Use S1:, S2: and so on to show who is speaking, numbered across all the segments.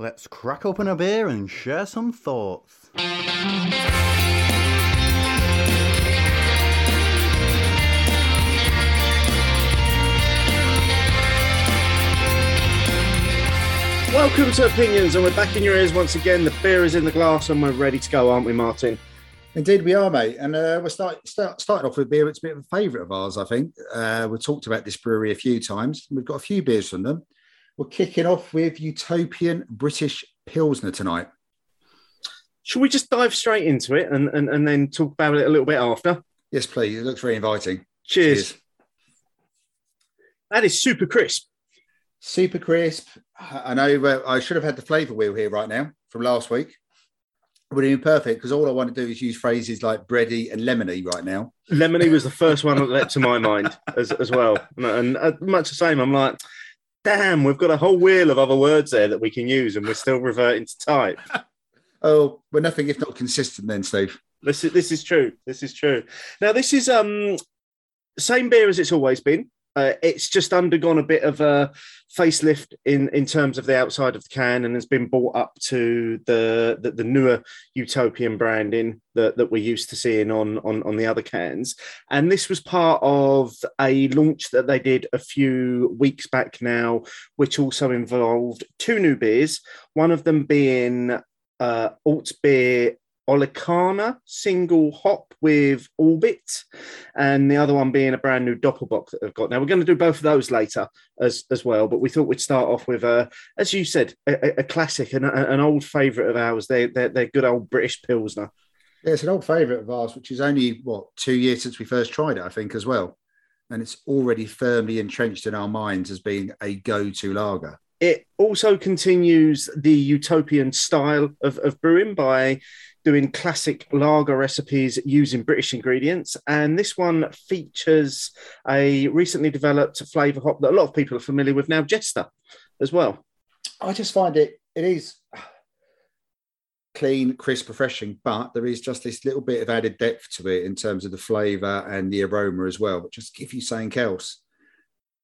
S1: Let's crack open a beer and share some thoughts.
S2: Welcome to Opinions, and we're back in your ears once again. The beer is in the glass, and we're ready to go, aren't we, Martin?
S3: Indeed, we are, mate. And uh, we're start, start, starting off with beer. It's a bit of a favourite of ours, I think. Uh, we've talked about this brewery a few times. We've got a few beers from them. We're kicking off with Utopian British Pilsner tonight.
S2: Should we just dive straight into it and, and, and then talk about it a little bit after?
S3: Yes, please. It looks very inviting.
S2: Cheers. Cheers. That is super crisp.
S3: Super crisp. I know uh, I should have had the flavour wheel here right now from last week. Would have been perfect because all I want to do is use phrases like bready and lemony right now.
S2: Lemony was the first one that leapt to my mind as, as well. And, and uh, much the same, I'm like, damn, we've got a whole wheel of other words there that we can use and we're still reverting to type.
S3: oh, we're nothing if not consistent then, Steve.
S2: This is, this is true. This is true. Now, this is um same beer as it's always been. Uh, it's just undergone a bit of a facelift in in terms of the outside of the can and has been brought up to the the, the newer utopian branding that, that we're used to seeing on, on on the other cans. And this was part of a launch that they did a few weeks back now which also involved two new beers one of them being uh, alt beer Olicana single hop with Orbit, and the other one being a brand new Doppelbock that they've got. Now we're going to do both of those later as as well, but we thought we'd start off with a, as you said, a, a classic and an old favourite of ours. They they're, they're good old British pilsner.
S3: Yeah, it's an old favourite of ours, which is only what two years since we first tried it, I think, as well, and it's already firmly entrenched in our minds as being a go-to lager.
S2: It also continues the utopian style of, of brewing by doing classic lager recipes using British ingredients. And this one features a recently developed flavour hop that a lot of people are familiar with now, Jester, as well.
S3: I just find it, it is clean, crisp, refreshing, but there is just this little bit of added depth to it in terms of the flavour and the aroma as well, but just give you something else.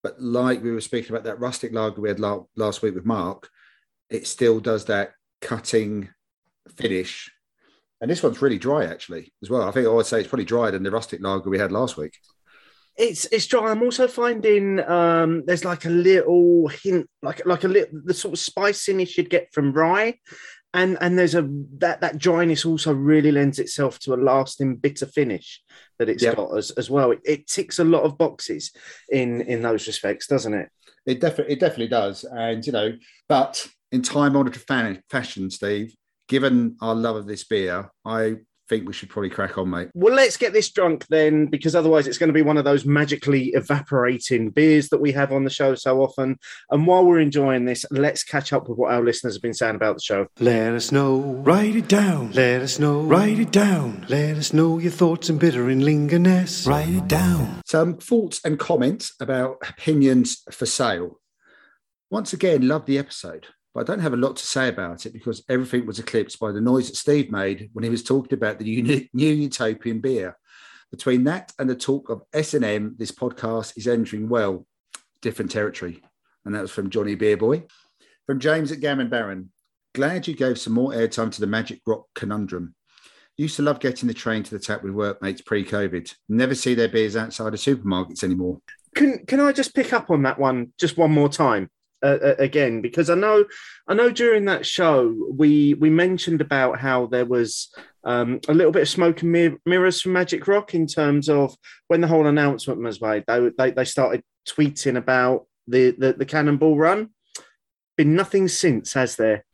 S3: But like we were speaking about that rustic lager we had last week with Mark, it still does that cutting finish and this one's really dry actually as well. I think I would say it's probably drier than the rustic lager we had last week.
S2: It's it's dry. I'm also finding um, there's like a little hint, like like a little the sort of spiciness you'd get from rye, and and there's a that that dryness also really lends itself to a lasting bitter finish that it's yep. got as, as well. It, it ticks a lot of boxes in in those respects, doesn't it?
S3: It definitely it definitely does, and you know, but in time honored fashion, Steve, given our love of this beer, I think we should probably crack on, mate.
S2: Well, let's get this drunk then, because otherwise it's going to be one of those magically evaporating beers that we have on the show so often. And while we're enjoying this, let's catch up with what our listeners have been saying about the show.
S4: Let us know, write it down. Let us know, write it down. Let us know your thoughts and bitter and lingerness. Write it down.
S3: Some thoughts and comments about opinions for sale. Once again, love the episode but I don't have a lot to say about it because everything was eclipsed by the noise that Steve made when he was talking about the new utopian beer. Between that and the talk of S&M, this podcast is entering well different territory. And that was from Johnny Beerboy. From James at Gammon Baron. Glad you gave some more airtime to the Magic Rock conundrum. Used to love getting the train to the tap with workmates pre-COVID. Never see their beers outside of supermarkets anymore.
S2: Can can I just pick up on that one just one more time? Uh, again because I know I know during that show we we mentioned about how there was um, a little bit of smoke and mir- mirrors from Magic Rock in terms of when the whole announcement was made. They they, they started tweeting about the, the the Cannonball Run. Been nothing since, has there?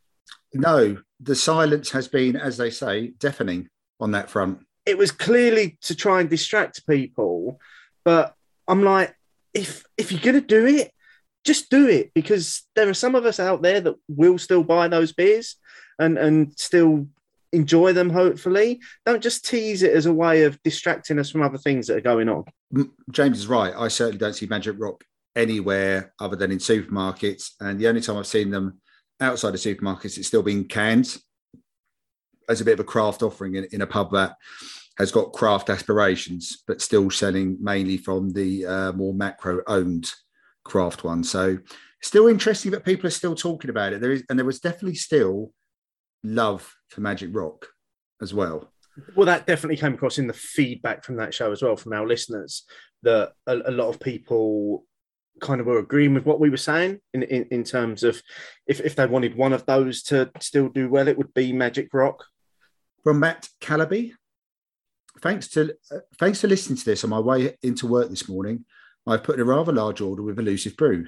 S3: No, the silence has been, as they say, deafening on that front.
S2: It was clearly to try and distract people, but I'm like, if if you're gonna do it, just do it because there are some of us out there that will still buy those beers and and still enjoy them hopefully. Don't just tease it as a way of distracting us from other things that are going on.
S3: James is right. I certainly don't see magic rock anywhere other than in supermarkets and the only time i've seen them outside of supermarkets it's still being canned. As a bit of a craft offering in, in a pub that has got craft aspirations but still selling mainly from the uh, more macro owned craft one. So Still interesting that people are still talking about it. There is, and there was definitely still love for Magic Rock as well.
S2: Well, that definitely came across in the feedback from that show as well from our listeners. That a, a lot of people kind of were agreeing with what we were saying in, in, in terms of if, if they wanted one of those to still do well, it would be Magic Rock.
S3: From Matt Calaby, thanks to uh, thanks for listening to this on my way into work this morning. I've put in a rather large order with Elusive Brew,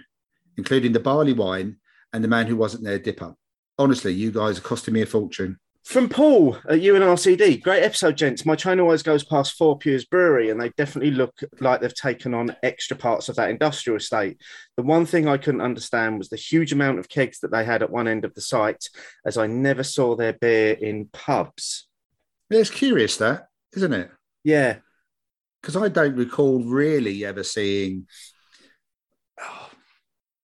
S3: including the barley wine and the man who wasn't there dipper. Honestly, you guys are costing me a fortune.
S2: From Paul at UNRCD, great episode, gents. My train always goes past Fourpure Brewery, and they definitely look like they've taken on extra parts of that industrial estate. The one thing I couldn't understand was the huge amount of kegs that they had at one end of the site, as I never saw their beer in pubs.
S3: Yeah, it's curious that, isn't it?
S2: Yeah,
S3: Because I don't recall really ever seeing oh,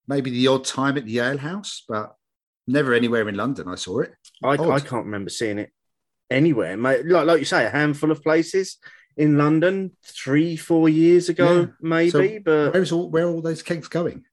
S3: maybe the odd time at the ale house, but never anywhere in London I saw it.
S2: I, I can't remember seeing it anywhere. Like, like you say, a handful of places in London three, four years ago,
S3: Yeah.
S2: maybe,
S3: So
S2: but
S3: Where's all where are all those kegs going?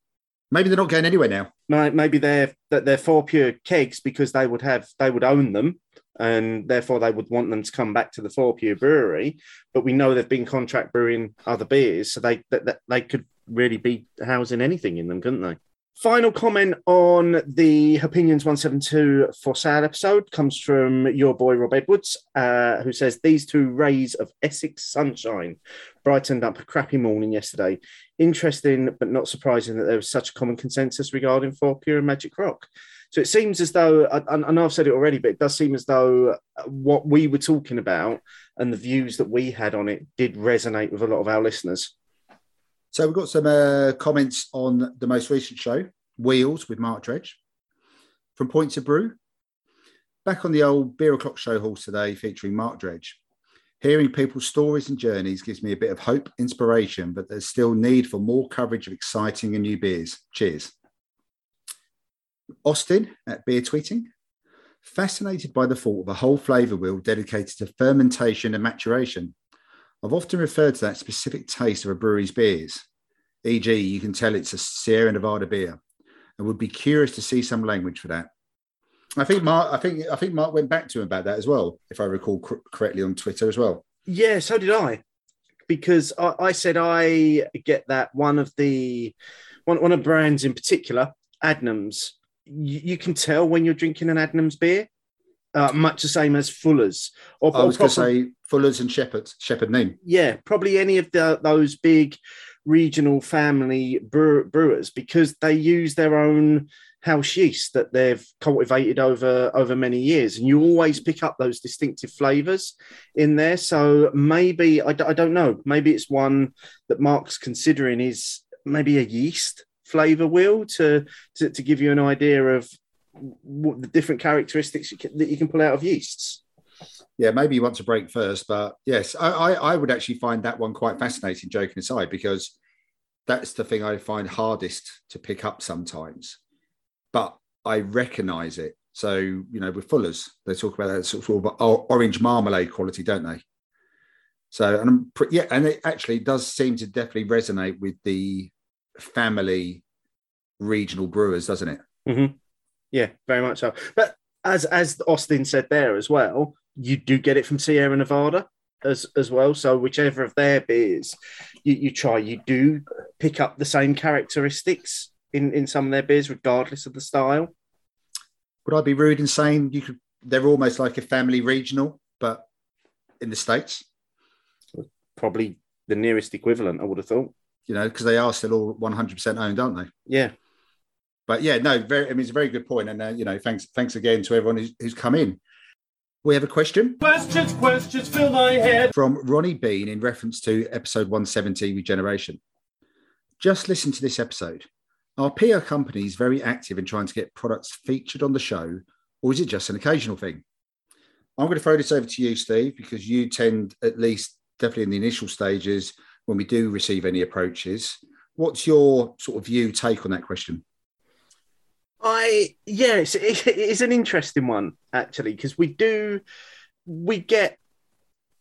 S3: Maybe they're not going anywhere now.
S2: Maybe they're that they're for pure kegs because they would have they would own them and therefore they would want them to come back to the Fourpure brewery but we know they've been contract brewing other beers so they that, that they could really be housing anything in them couldn't they final comment on the opinions 172 for sale episode comes from your boy rob edwards uh, who says these two rays of essex sunshine brightened up a crappy morning yesterday. Interesting but not surprising that there was such a common consensus regarding Fourpure and magic rock. So it seems as though I, I know i've said it already but it does seem as though what we were talking about and the views that we had on it did resonate with a lot of our listeners
S3: So we've got some uh, comments on the most recent show, Wheels with Mark Dredge. From Points of Brew, back on the old Beer O'Clock show halls today featuring Mark Dredge. Hearing people's stories and journeys gives me a bit of hope, inspiration, but there's still need for more coverage of exciting and new beers. Cheers. Austin at Beer Tweeting. Fascinated by the thought of a whole flavour wheel dedicated to fermentation and maturation. I've often referred to that specific taste of a brewery's beers. E.g., you can tell it's a Sierra Nevada beer, and would be curious to see some language for that. I think Mark. I think I think Mark went back to him about that as well, if I recall cor- correctly on Twitter as well.
S2: Yeah, so did I. Because I, I said I get that one of the one, one of brands in particular, Adnams, you, you can tell when you're drinking an Adnams beer, uh, much the same as Fuller's. Or,
S3: I was going to say Fuller's and Shepherd Shepherd Neame.
S2: yeah, probably any of the, those big regional family brew, brewers because they use their own house yeast that they've cultivated over over many years, and you always pick up those distinctive flavors in there. So maybe I, d- I don't know. Maybe it's one that Mark's considering is maybe a yeast flavor wheel to to, to give you an idea of what the different characteristics you can, that you can pull out of yeasts.
S3: Yeah, maybe you want to break first, but yes, I, I, I would actually find that one quite fascinating. Joking aside, because that's the thing I find hardest to pick up sometimes, but I recognise it. So you know, with Fuller's, they talk about that sort of orange marmalade quality, don't they? So and I'm pre- yeah, and it actually does seem to definitely resonate with the family regional brewers, doesn't it? Mm-hmm.
S2: Yeah, very much so. But as as Austin said there as well, you do get it from Sierra Nevada as as well. So whichever of their beers you, you try, you do pick up the same characteristics in in some of their beers, regardless of the style.
S3: Would I be rude in saying you could? They're almost like a family regional, but in the states,
S2: Probably the nearest equivalent, I would have thought.
S3: you know, because they are still all 100% owned, aren't they?
S2: Yeah,
S3: But yeah, no, very. I mean, it's a very good point, and uh, you know, thanks, thanks again to everyone who's, who's come in. We have a question
S5: Questions, questions fill my head.
S3: from Ronnie Bean in reference to episode 170 Regeneration. Just listen to this episode. Are PR companies very active in trying to get products featured on the show, or is it just an occasional thing? I'm going to throw this over to you, Steve, because you tend, at least definitely in the initial stages, when we do receive any approaches. What's your sort of view, take on that question?
S2: I yeah, it's, it is an interesting one actually because we do we get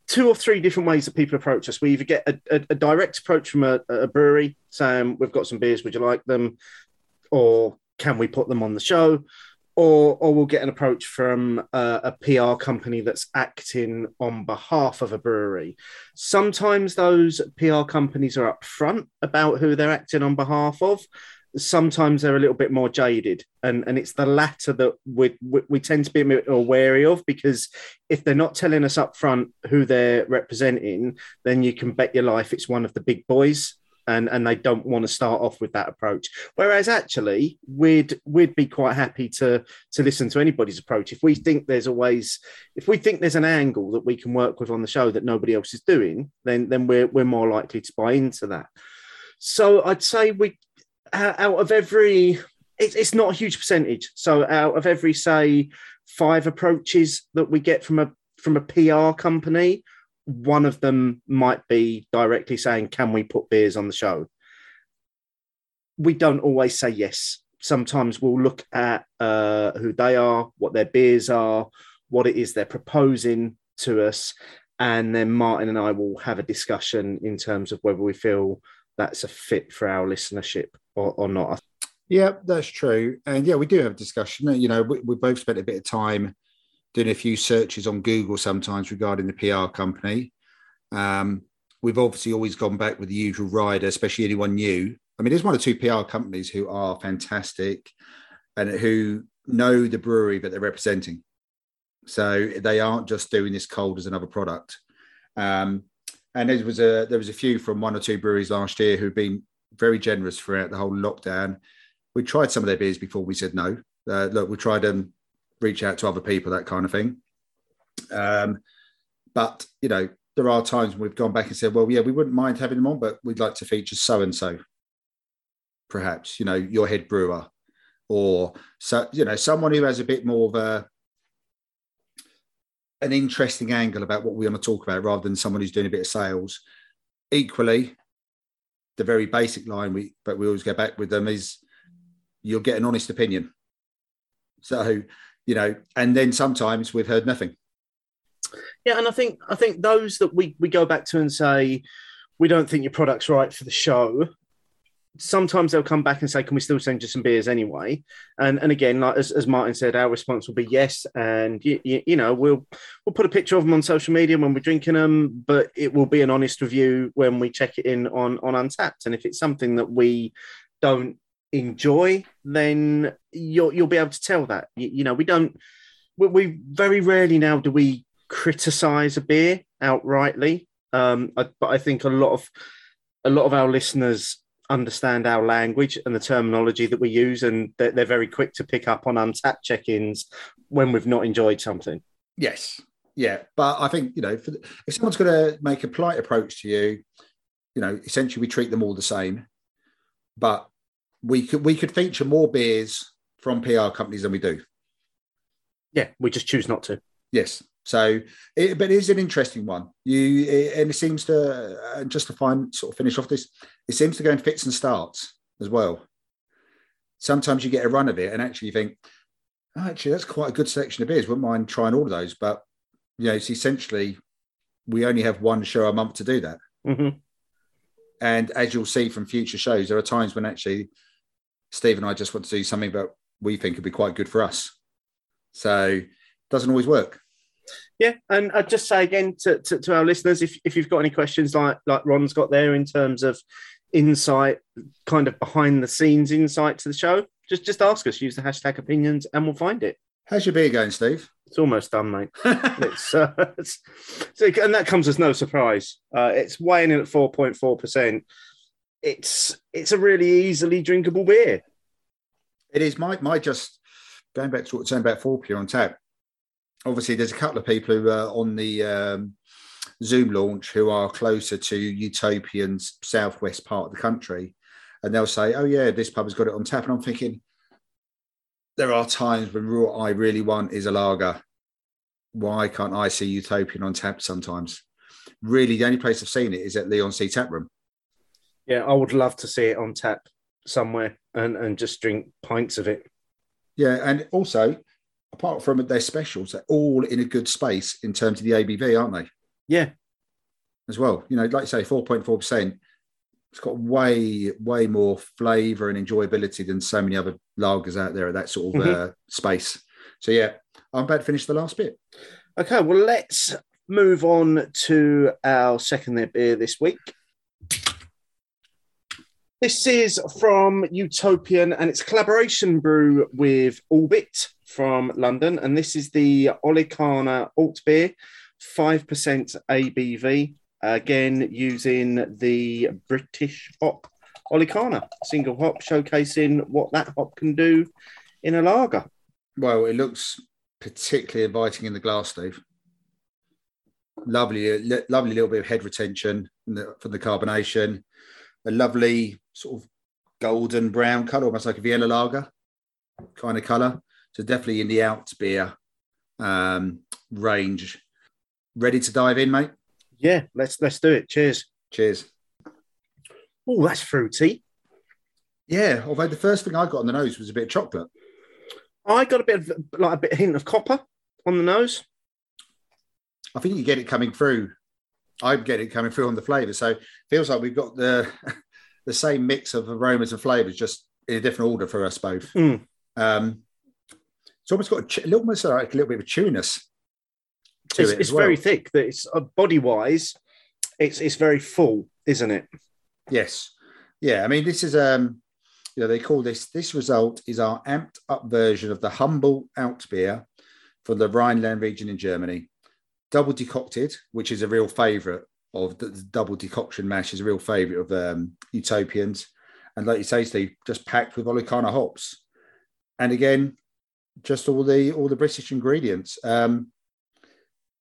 S2: two or three different ways that people approach us. We either get a, a, a direct approach from a, a brewery saying we've got some beers, would you like them? or can we put them on the show? Or, or we'll get an approach from a PR company that's acting on behalf of a brewery. Sometimes those PR companies are upfront about who they're acting on behalf of. Sometimes they're a little bit more jaded, and, and it's the latter that we, we, we tend to be a bit more wary of because if they're not telling us up front who they're representing, then you can bet your life it's one of the big boys and and they don't want to start off with that approach. Whereas actually, we'd we'd be quite happy to to listen to anybody's approach if we think there's always if we think there's an angle that we can work with on the show that nobody else is doing, then then we're we're more likely to buy into that. So I'd say we out of every it's, not a huge percentage. So out of every say five approaches that we get from a from a PR company, one of them might be directly saying, Can we put beers on the show? We don't always say yes. Sometimes we'll look at uh, who they are, what their beers are, what it is they're proposing to us. And then Martin and I will have a discussion in terms of whether we feel that's a fit for our listenership or, or not.
S3: Yeah, that's true. And yeah, we do have a discussion. You know, we, we both spent a bit of time doing a few searches on Google sometimes regarding the PR company. Um, we've obviously always gone back with the usual rider, especially anyone new. I mean, there's one or two PR companies who are fantastic and who know the brewery that they're representing. So they aren't just doing this cold as another product. Um, and there was a there was a few from one or two breweries last year who've been very generous throughout the whole lockdown. We tried some of their beers before we said no. Uh, look, we tried them reach out to other people, that kind of thing. Um, but you know, there are times when we've gone back and said, well, yeah, we wouldn't mind having them on, but we'd like to feature so and so, perhaps, you know, your head brewer, or so you know, someone who has a bit more of a an interesting angle about what we want to talk about rather than someone who's doing a bit of sales. Equally, the very basic line we but we always go back with them is you'll get an honest opinion. So you know, and then sometimes we've heard nothing.
S2: Yeah, and I think I think those that we we go back to and say we don't think your product's right for the show. Sometimes they'll come back and say, "Can we still send you some beers anyway?" And and again, like as, as Martin said, our response will be yes, and you, you, know we'll we'll put a picture of them on social media when we're drinking them, but it will be an honest review when we check it in on on Untappd. And if it's something that we don't enjoy, then you'll you'll be able to tell that. You, you know, we don't. We, we, very rarely now do we criticize a beer outrightly. Um, I, but I think a lot of a lot of our listeners understand our language and the terminology that we use, and they're, they're very quick to pick up on Untappd check-ins when we've not enjoyed something.
S3: Yes, yeah, but I think you know, the, if someone's going to make a polite approach to you, you know, essentially we treat them all the same. But we could we could feature more beers from PR companies than we do.
S2: Yeah, we just choose not to.
S3: Yes. So, it, but it is an interesting one. You it, and it seems to uh, just to find sort of finish off this. It seems to go in fits and starts as well. Sometimes you get a run of it and actually think, oh, actually, that's quite a good selection of beers. Wouldn't mind trying all of those, but you know, it's essentially we only have one show a month to do that.
S2: Mm-hmm.
S3: And as you'll see from future shows, there are times when actually Steve and I just want to do something that we think would be quite good for us. So it doesn't always work.
S2: Yeah, and I'd just say again to, to, to, our listeners, if, if you've got any questions like like Ron's got there in terms of insight, kind of behind the scenes insight to the show, just just ask us. Use the hashtag opinions, and we'll find it.
S3: How's your beer going, Steve?
S2: It's almost done, mate. it's, uh, it's, and that comes as no surprise. Uh, it's weighing in at four point four percent it's it's a really easily drinkable beer.
S3: It is. My my just going back to what saying about Fourpure on tap. Obviously, there's a couple of people who are on the um, Zoom launch who are closer to Utopian's southwest part of the country, and they'll say, "Oh yeah, this pub has got it on tap," and I'm thinking. There are times when what I really want is a lager. Why can't I see Utopian on tap sometimes? Really, the only place I've seen it is at Leigh-on-Sea Tap Room.
S2: Yeah, I would love to see it on tap somewhere and, and just drink pints of it.
S3: Yeah, and also apart from their specials, they're all in a good space in terms of the ABV, aren't they?
S2: Yeah.
S3: As well. You know, like you say, 4.4%, It's got way, way more flavour and enjoyability than so many other lagers out there at that sort of
S2: Mhm.
S3: uh, space. So yeah, I'm about to finish the last bit.
S2: Okay, well, let's move on to our second beer this week. This is from Utopian and it's a collaboration brew with Orbit from London. And this is the Olicana Alt Beer, 5% ABV. Again, using the British hop Olicana, single hop, showcasing what that hop can do in a lager.
S3: Well, it looks particularly inviting in the glass, Steve. Lovely, uh, lovely little bit of head retention from the, from the carbonation. A lovely sort of golden brown color, almost like a Vienna lager kind of color. So definitely in the alt beer um, range. Ready to dive in, mate?
S2: Yeah, let's let's do it. Cheers.
S3: Cheers.
S2: Oh, that's fruity.
S3: Yeah, although the first thing I got on the nose was a bit of chocolate.
S2: I got a bit of like a bit of hint of copper on the nose.
S3: I think you get it coming through. I get it coming through on the flavour. So feels like we've got the the same mix of aromas and flavours, just in a different order for us both.
S2: Mm.
S3: Um, it's almost got a, ch- a little, almost like a little bit of chewiness to
S2: It's,
S3: it
S2: it's
S3: well.
S2: very thick. That it's uh, body wise, it's it's very full, isn't it?
S3: Yes. Yeah. I mean, this is um, you know, they call this this result is our amped up version of the humble alt beer from the Rhineland region in Germany. Double decocted, which is a real favourite of the, the double decoction mash, is a real favourite of um, utopians. And like you say, Steve, just packed with Olicana hops. And again, just all the all the British ingredients. Um,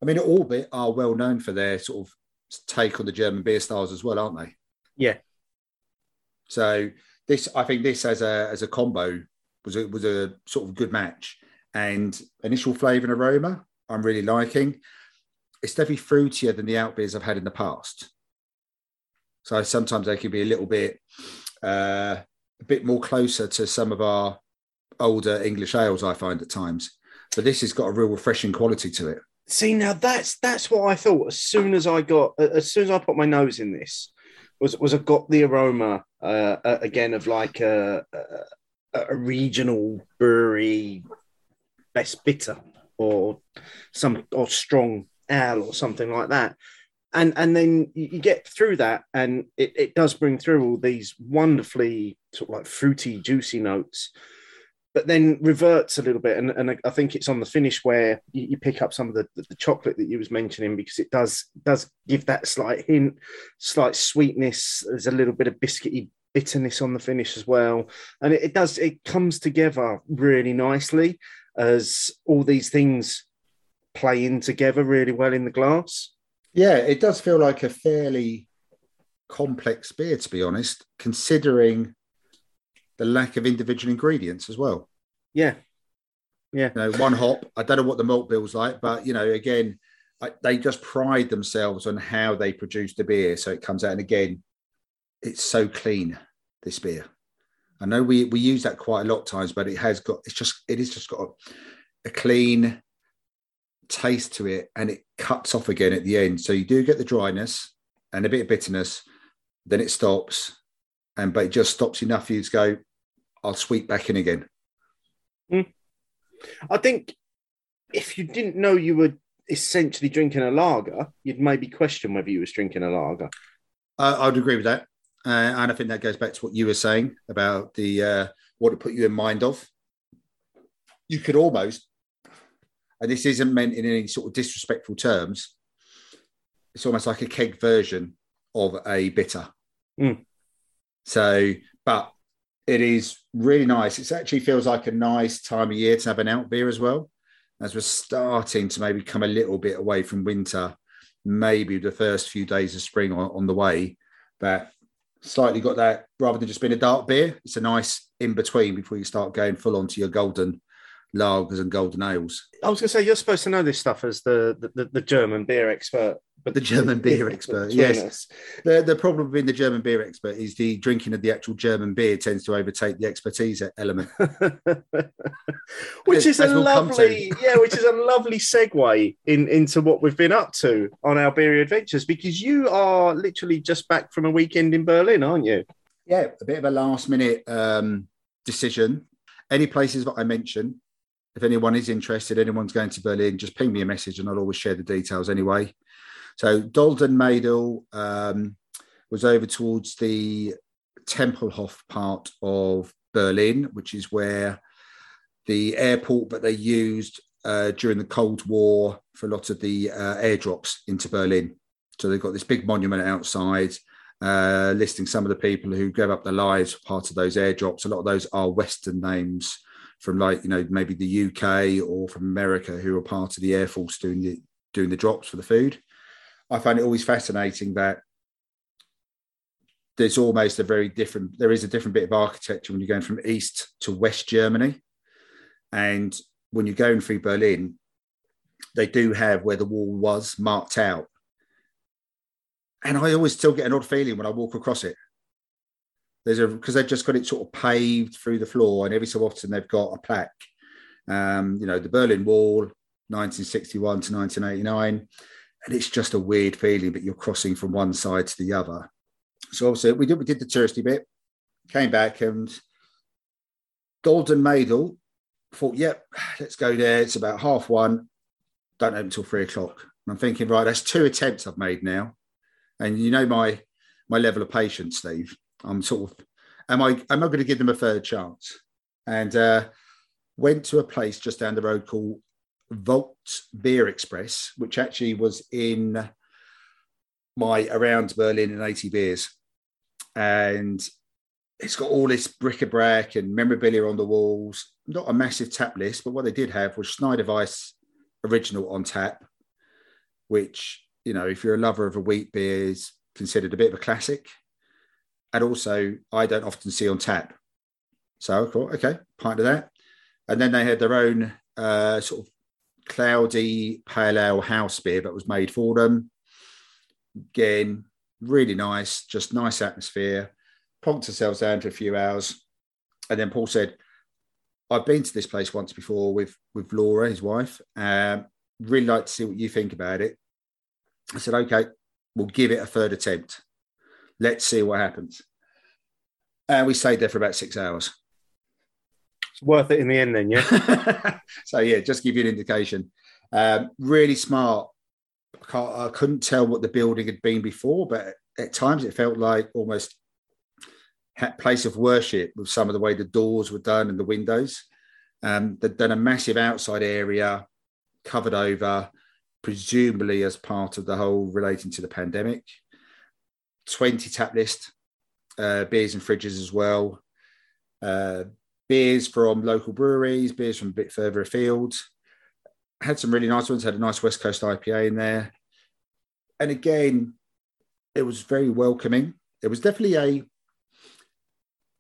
S3: I mean, Orbit are well known for their sort of take on the German beer styles as well, aren't they?
S2: Yeah.
S3: So this, I think, this as a as a combo was a was a sort of good match. And initial flavour and aroma, I'm really liking. It's definitely fruitier than the alt beers I've had in the past. So sometimes they can be a little bit uh, a bit more closer to some of our older English ales. I find at times, but this has got a real refreshing quality to it.
S2: See, now that's that's what I thought as soon as I got as soon as I put my nose in this was was I got the aroma uh, uh, again of like a, a, a regional brewery best bitter or some or strong ale or something like that. And and then you get through that and it, it does bring through all these wonderfully sort of like fruity, juicy notes but then reverts a little bit and, and I think it's on the finish where you, you pick up some of the, the, the chocolate that you was mentioning because it does does give that slight hint, slight sweetness. There's a little bit of biscuity bitterness on the finish as well, and it, it does it comes together really nicely as all these things play in together really well in the glass.
S3: Yeah, it does feel like a fairly complex beer, to be honest, considering the lack of individual ingredients as well.
S2: Yeah, Yeah.
S3: You know, one hop. I don't know what the malt bill's like, but you know, again, I, they just pride themselves on how they produce the beer, so it comes out. And again, it's so clean. This beer. I know we we use that quite a lot of times, but it has got. It's just. It has just got a, a clean taste to it, and it cuts off again at the end. So you do get the dryness and a bit of bitterness. Then it stops, and but it just stops enough for you to go. I'll sweep back in again.
S2: I think if you didn't know you were essentially drinking a lager, you'd maybe question whether you was drinking a lager.
S3: Uh, I would agree with that, uh, and I think that goes back to what you were saying about the uh, what it put you in mind of. You could almost, and this isn't meant in any sort of disrespectful terms. It's almost like a keg version of a bitter.
S2: Mm.
S3: So, but it is really nice. It actually feels like a nice time of year to have an alt beer as well, as we're starting to maybe come a little bit away from winter. Maybe the first few days of spring on, on the way, but slightly got that rather than just being a dark beer. It's a nice in between before you start going full on to your golden lagers and golden ales.
S2: I was going to say you're supposed to know this stuff as the the, the German beer expert,
S3: the German beer expert. Yes, the the problem being the German beer expert is the drinking of the actual German beer tends to overtake the expertise element.
S2: which is a
S3: we'll
S2: lovely, yeah, which is a lovely segue in into what we've been up to on our beer adventures because you are literally just back from a weekend in Berlin, aren't you?
S3: Yeah, a bit of a last minute um, decision. Any places that I mention, if anyone is interested, anyone's going to Berlin, just ping me a message and I'll always share the details anyway. So Dolden Madel um, was over towards the Tempelhof part of Berlin, which is where the airport that they used uh, during the Cold War for a lot of the uh, airdrops into Berlin. So they've got this big monument outside uh, listing some of the people who gave up their lives for part of those airdrops. A lot of those are Western names from like you know maybe the UK or from America who are part of the Air Force doing the doing the drops for the food. I find it always fascinating that there's almost a very different there is a different bit of architecture when you're going from east to west Germany, and when you're going through Berlin, they do have where the wall was marked out and I always still get an odd feeling when I walk across it. There's a because they've just got it sort of paved through the floor, and every so often they've got a plaque. Um, you know, the Berlin Wall, 1961 to 1989, and it's just a weird feeling that you're crossing from one side to the other. So obviously we did we did the touristy bit, came back and Dolden Madel thought, yep, let's go there. It's about half one. Don't open until three o'clock. And I'm thinking, right, that's two attempts I've made now and you know my my level of patience, Steve. I'm sort of am I am I going to give them a third chance? And uh, went to a place just down the road called Volt Beer Express, which actually was in my around Berlin and 80 beers, and it's got all this bric-a-brac and memorabilia on the walls. Not a massive tap list, but what they did have was Schneider Weisse original on tap, which you know, if you're a lover of a wheat beer, is considered a bit of a classic. And also, I don't often see on tap. So I thought, okay, pint of that. And then they had their own uh, sort of cloudy pale ale house beer that was made for them. Again, really nice, just nice atmosphere. Plonked ourselves down for a few hours. And then Paul said, I've been to this place once before with with Laura, his wife. Um, really like to see what you think about it. I said, okay, we'll give it a third attempt. Let's see what happens. And we stayed there for about six hours.
S2: It's worth it in the end, then, yeah.
S3: so yeah, just give you an indication. Um, really smart. I, couldn't tell what the building had been before, but at times it felt like almost a place of worship with some of the way the doors were done and the windows. Um, they'd done a massive outside area covered over, presumably as part of the whole relating to the pandemic. 20 tap list, uh, beers and fridges as well. Uh, beers from local breweries, beers from a bit further afield. Had some really nice ones, had a nice West Coast IPA in there. And again, it was very welcoming. It was definitely a,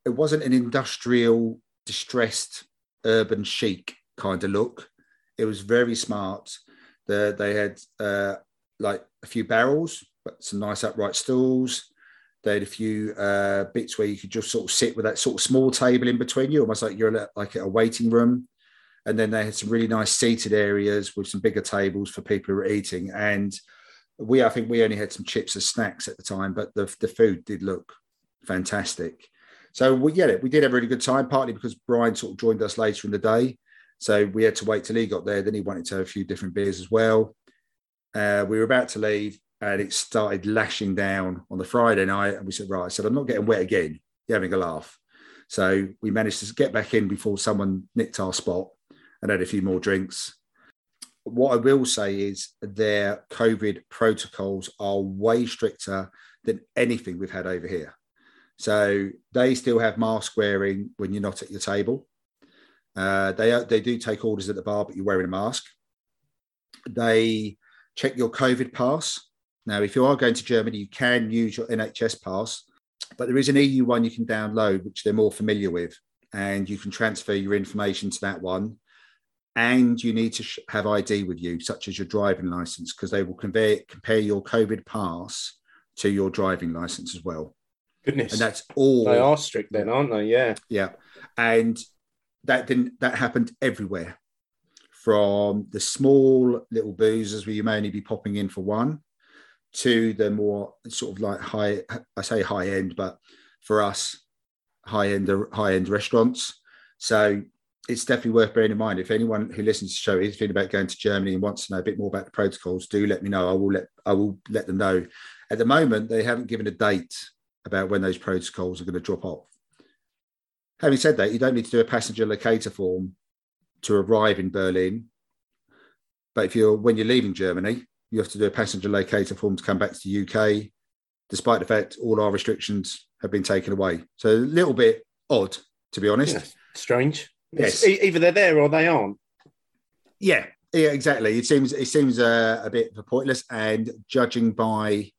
S3: it wasn't an industrial, distressed, urban chic kind of look. It was very smart. The, they had uh, like a few barrels, but some nice upright stools. They had a few uh, bits where you could just sort of sit with that sort of small table in between you, almost like you're like a waiting room. And then they had some really nice seated areas with some bigger tables for people who were eating. And we, I think we only had some chips as snacks at the time, but the, the food did look fantastic. So we get yeah, we did have a really good time, partly because Brian sort of joined us later in the day. So we had to wait till he got there. Then he wanted to have a few different beers as well. Uh, we were about to leave and it started lashing down on the Friday night. And we said, right, I said, I'm not getting wet again. You're having a laugh. So we managed to get back in before someone nicked our spot and had a few more drinks. What I will say is their COVID protocols are way stricter than anything we've had over here. So they still have mask wearing when you're not at your table. Uh, they they do take orders at the bar, but you're wearing a mask. They check your COVID pass. Now, if you are going to Germany, you can use your NHS pass, but there is an EU one you can download, which they're more familiar with, and you can transfer your information to that one. and you need to sh- have ID with you, such as your driving license, because they will compare compare your COVID pass to your driving license as well,
S2: Goodness.
S3: and that's all.
S2: they are strict then, aren't they? Yeah.
S3: Yeah, and that didn't that happened everywhere, from the small little boozers where you may only be popping in for one, to the more sort of like high. I say high end, but for us, high end high end restaurants. So it's definitely worth bearing in mind. If anyone who listens to the show is thinking about going to Germany and wants to know a bit more about the protocols, do let me know. I will let I will let them know. At the moment, they haven't given a date about when those protocols are going to drop off. Having said that, you don't need to do a passenger locator form to arrive in Berlin. But if you're when you're leaving Germany, you have to do a passenger locator form to come back to the UK, despite the fact all our restrictions have been taken away. So a little bit odd, to be honest.
S2: Yeah. Strange.
S3: Yes.
S2: It's- either they're there or they aren't.
S3: Yeah, yeah, exactly. It seems it seems uh, a bit pointless, and judging by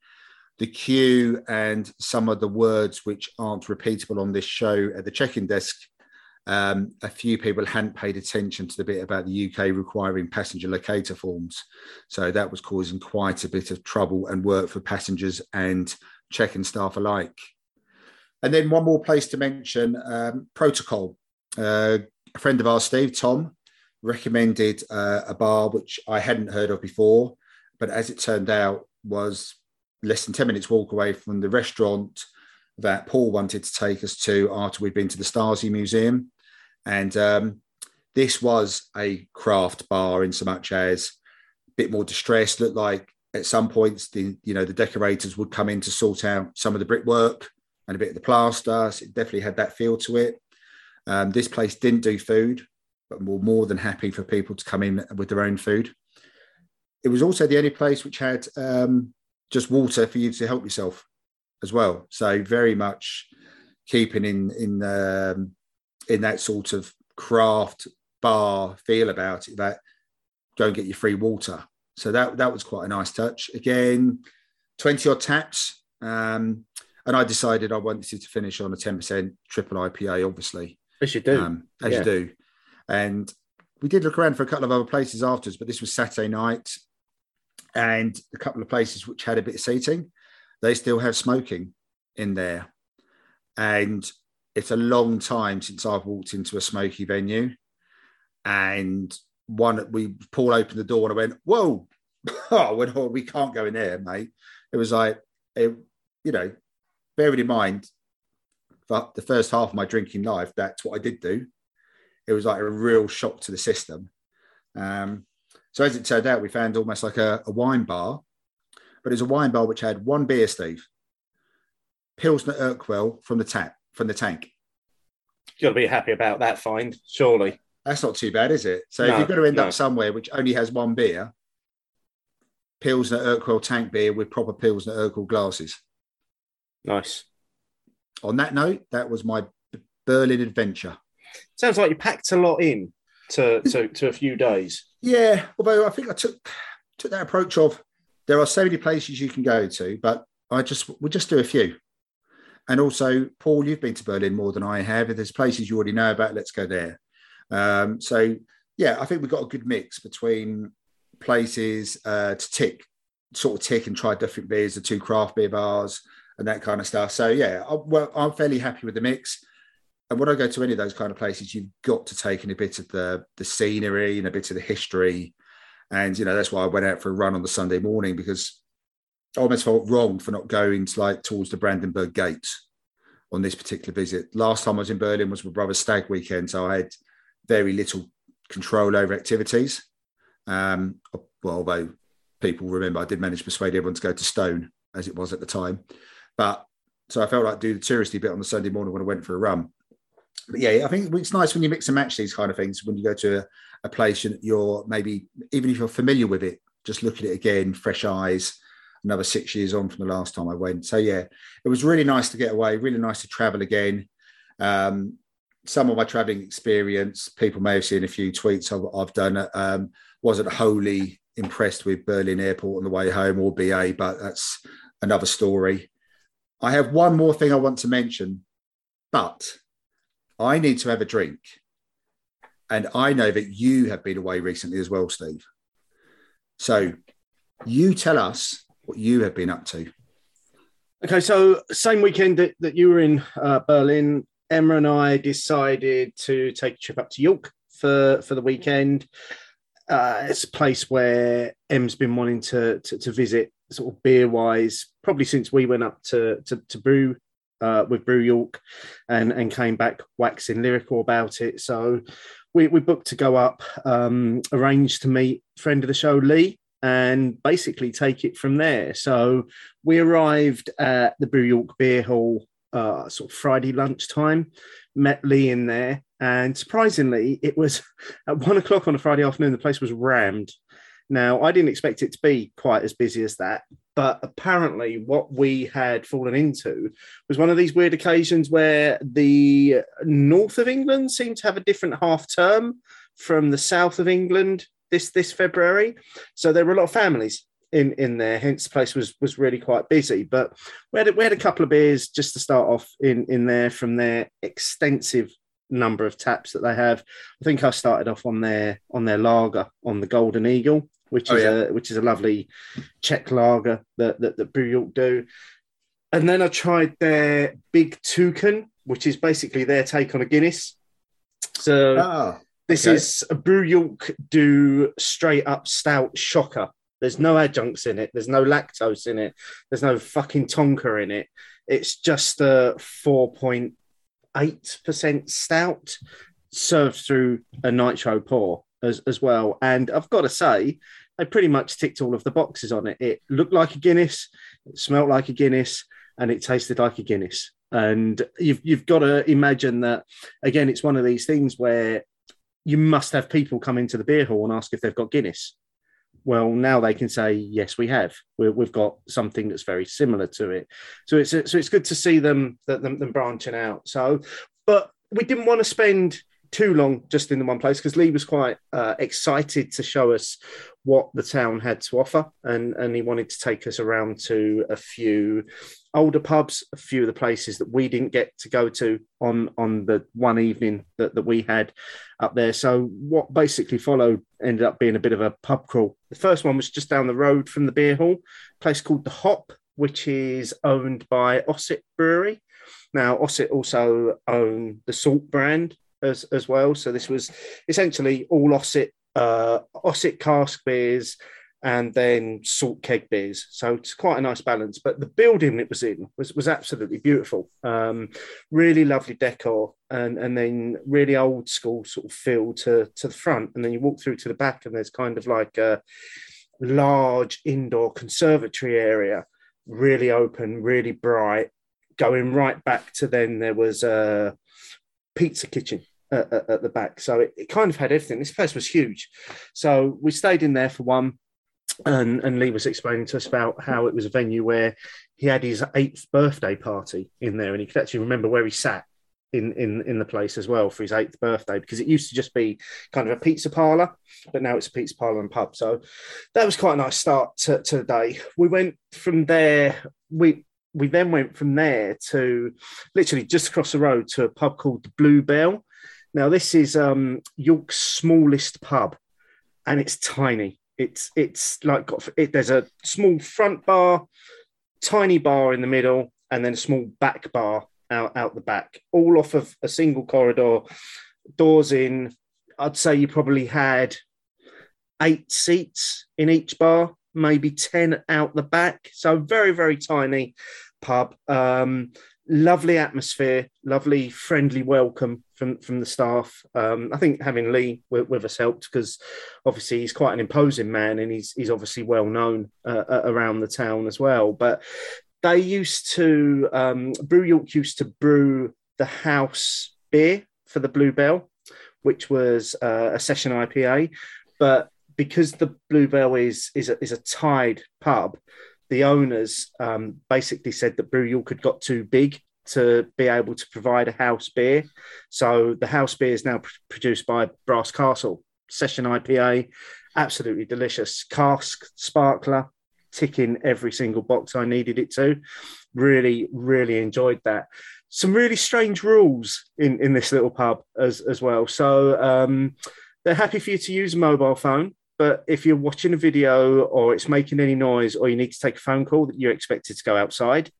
S3: the queue and some of the words which aren't repeatable on this show at the check-in desk, um, a few people hadn't paid attention to the bit about the UK requiring passenger locator forms, so that was causing quite a bit of trouble and work for passengers and check-in staff alike. And then one more place to mention: um, protocol. Uh, a friend of ours, Steve Tom, recommended uh, a bar which I hadn't heard of before, but as it turned out, was less than 10 minutes walk away from the restaurant that Paul wanted to take us to after we'd been to the Stasi Museum. And um, this was a craft bar in so much as a bit more distressed, looked like at some points the you know the decorators would come in to sort out some of the brickwork and a bit of the plaster. So it definitely had that feel to it. Um, this place didn't do food, but we're more than happy for people to come in with their own food. It was also the only place which had um, just water for you to help yourself as well. So very much keeping in in um, in that sort of craft bar feel about it. That go and get your free water. So that that was quite a nice touch. Again, twenty odd taps. Um, and I decided I wanted to finish on a 10% triple IPA, obviously
S2: As you do.
S3: um, as
S2: Yeah.
S3: you do. And we did look around for a couple of other places afterwards, but this was Saturday night, and a couple of places which had a bit of seating, they still have smoking in there. And it's a long time since I've walked into a smoky venue. And one, we Paul opened the door and I went, "Whoa!" "Oh, we can't go in there, mate." It was like, it, you know, bearing in mind for the first half of my drinking life, that's what I did do. It was like a real shock to the system. Um, so as it turned out, we found almost like a, a wine bar, but it was a wine bar which had one beer, Steve, Pilsner Urquell from the tap from the tank.
S2: You've got to be happy about that find, surely.
S3: That's not too bad, is it? So if you're going to end
S2: no.
S3: up somewhere which only has one beer, Pilsner Urquell tank beer with proper Pilsner Urquell glasses.
S2: Nice.
S3: On that note, that was my Berlin adventure.
S2: Sounds like you packed a lot in to, to, to a few days.
S3: Yeah, although I think I took took that approach of there are so many places you can go to, but I just we'll just do a few. And also, Paul, you've been to Berlin more than I have. If there's places you already know about, let's go there. Um, so yeah, I think we've got a good mix between places uh, to tick, sort of tick and try different beers, the two craft beer bars and that kind of stuff. So yeah, I, well, I'm fairly happy with the mix. And when I go to any of those kind of places, you've got to take in a bit of the the scenery and a bit of the history. And you know, that's why I went out for a run on the Sunday morning because I almost felt wrong for not going to like towards the Brandenburg Gate on this particular visit. Last time I was in Berlin was my brother's stag weekend, so I had very little control over activities. Um, well, although people remember, I did manage to persuade everyone to go to Stone as it was at the time. But so I felt like do the touristy bit on the Sunday morning when I went for a run. But yeah, I think it's nice when you mix and match these kind of things. When you go to a, a place and you're maybe even if you're familiar with it, just look at it again, fresh eyes. Another six years on from the last time I went. So yeah, it was really nice to get away. Really nice to travel again. Um, some of my traveling experience, people may have seen a few tweets I've, I've done. Um, wasn't wholly impressed with Berlin Airport on the way home or BA, but that's another story. I have one more thing I want to mention, but I need to have a drink. And I know that you have been away recently as well, Steve. So you tell us what you have been up to.
S2: Okay, so same weekend that, that you were in uh, Berlin, Emma and I decided to take a trip up to York for for the weekend. Uh, it's a place where Em's been wanting to, to, to visit, sort of beer wise, probably since we went up to to, to brew uh, with Brew York, and and came back waxing lyrical about it. So we we booked to go up, um, arranged to meet friend of the show Lee, and basically take it from there. So we arrived at the Brew York Beer Hall uh, sort of Friday lunchtime, met Lee in there, and surprisingly, it was at one o'clock on a Friday afternoon. The place was rammed. Now, I didn't expect it to be quite as busy as that, but apparently, what we had fallen into was one of these weird occasions where the north of England seemed to have a different half term from the south of England this this February. So there were a lot of families in in there. Hence, the place was was really quite busy. But we had we had a couple of beers just to start off in in there from their extensive number of taps that they have. I think I started off on their on their lager on the Golden Eagle, which
S3: Oh,
S2: is
S3: yeah.
S2: a which is a lovely Czech lager that that, that Brew York do. And then I tried their Big Toucan, which is basically their take on a Guinness. So
S3: Ah,
S2: this
S3: Okay.
S2: is a Brew York do straight up stout shocker. There's no adjuncts in it. There's no lactose in it. There's no fucking tonka in it. It's just a 4.8% stout served through a nitro pour as, as well. And I've got to say, they pretty much ticked all of the boxes on it. It looked like a Guinness, it smelled like a Guinness, and it tasted like a Guinness. And you've you've got to imagine that again, it's one of these things where you must have people come into the beer hall and ask if they've got Guinness. Well, now they can say yes, we have. we we've got something that's very similar to it. So it's so it's good to see them them, them branching out. So, but we didn't want to spend too long just in the one place because Lee was quite uh, excited to show us what the town had to offer, and and he wanted to take us around to a few older pubs, a few of the places that we didn't get to go to on on the one evening that, that we had up there. So what basically followed ended up being a bit of a pub crawl. The first one was just down the road from the beer hall, place called the Hop, which is owned by Ossett Brewery. Now Ossett also own the Salt brand as as well. So this was essentially all Ossett uh, Ossett cask beers and then salt keg beers. So it's quite a nice balance. But the building it was in was, was absolutely beautiful. Um, really lovely decor and, and then really old school sort of feel to, to the front. And then you walk through to the back and there's kind of like a large indoor conservatory area, really open, really bright. Going right back to then there was a pizza kitchen at, at, at the back. So it, it kind of had everything. This place was huge. So we stayed in there for one and, and Lee was explaining to us about how it was a venue where he had his eighth birthday party in there, and he could actually remember where he sat in in in the place as well for his eighth birthday because it used to just be kind of a pizza parlor, but now it's a pizza parlor and pub. So that was quite a nice start to, to the day. We went from there. We we then went from there to literally just across the road to a pub called the Blue Bell. Now this is um, York's smallest pub, and it's tiny it's it's like got it, there's a small front bar, tiny bar in the middle, and then a small back bar out out the back, all off of a single corridor. Doors in. I'd say you probably had eight seats in each bar, maybe ten out the back. So very very tiny pub. Um, lovely atmosphere, lovely friendly welcome from from the staff. Um, I think having Lee with, with us helped because obviously he's quite an imposing man and he's he's obviously well known uh, uh, around the town as well. But they used to um, Brew York used to brew the house beer for the Bluebell, which was uh, a session IPA, but because the Bluebell is is a, is a tied pub, the owners um, basically said that Brew York had got too big to be able to provide a house beer. So the house beer is now pr- produced by Brass Castle Session IPA, absolutely delicious. Cask sparkler, ticking every single box I needed it to. Really, really enjoyed that. some really strange rules in in this little pub as as well. So um, they're happy for you to use a mobile phone, but if you're watching a video or it's making any noise or you need to take a phone call, that you're expected to go outside.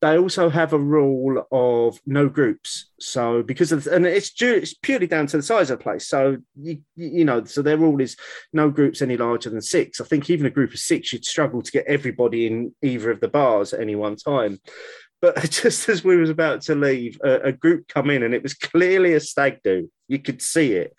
S2: They also have a rule of no groups. So because of and it's due, it's purely down to the size of the place. So you you know so their rule is no groups any larger than six. I think even a group of six you'd struggle to get everybody in either of the bars at any one time. But just as we was about to leave, a, a group come in and it was clearly a stag do. You could see it.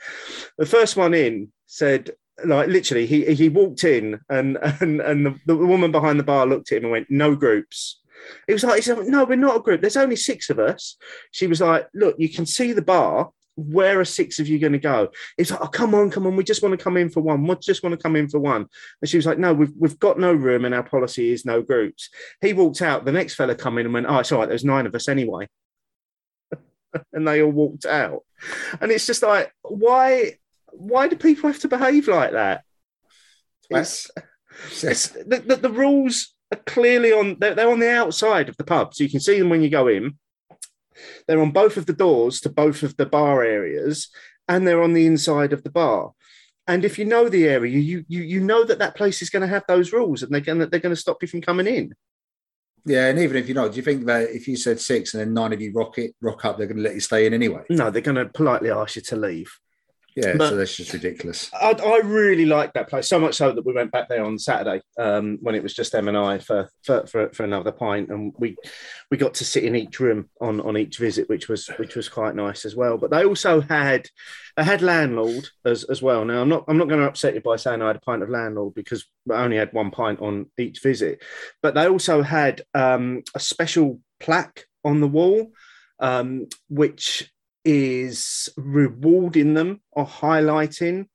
S2: The first one in said, like literally, he he walked in and and and the, the woman behind the bar looked at him and went, "No groups." He was like, he said, "No, we're not a group. There's only six of us." She was like, "Look, you can see the bar. Where are six of you going to go?" He's like, "Oh, come on, come on. We just want to come in for one. We just want to come in for one." And she was like, "No, we've we've got no room, and our policy is no groups." He walked out. The next fella come in and went, "Oh, it's all right. There's nine of us anyway." and they all walked out. And it's just like, why? Why do people have to behave like that? It's, it's the, the, the rules are clearly on. They're, they're on the outside of the pub, so you can see them when you go in. They're on both of the doors to both of the bar areas, and they're on the inside of the bar. And if you know the area, you you you know that that place is going to have those rules, and they're going to they're going to stop you from coming in.
S3: Yeah, and even if you know, do you think that if you said six and then nine of you rock it, rock up, they're going to let you stay in anyway?
S2: No, they're going to politely ask you to leave.
S3: Yeah,
S2: But-
S3: so that's just ridiculous.
S2: I, I really liked that place so much so that we went back there on Saturday um, when it was just them and I for, for for for another pint, and we we got to sit in each room on on each visit, which was which was quite nice as well. But they also had they had landlord as as well. Now I'm not I'm not going to upset you by saying I had a pint of landlord because I only had one pint on each visit, but they also had um, a special plaque on the wall, um, which is rewarding them or highlighting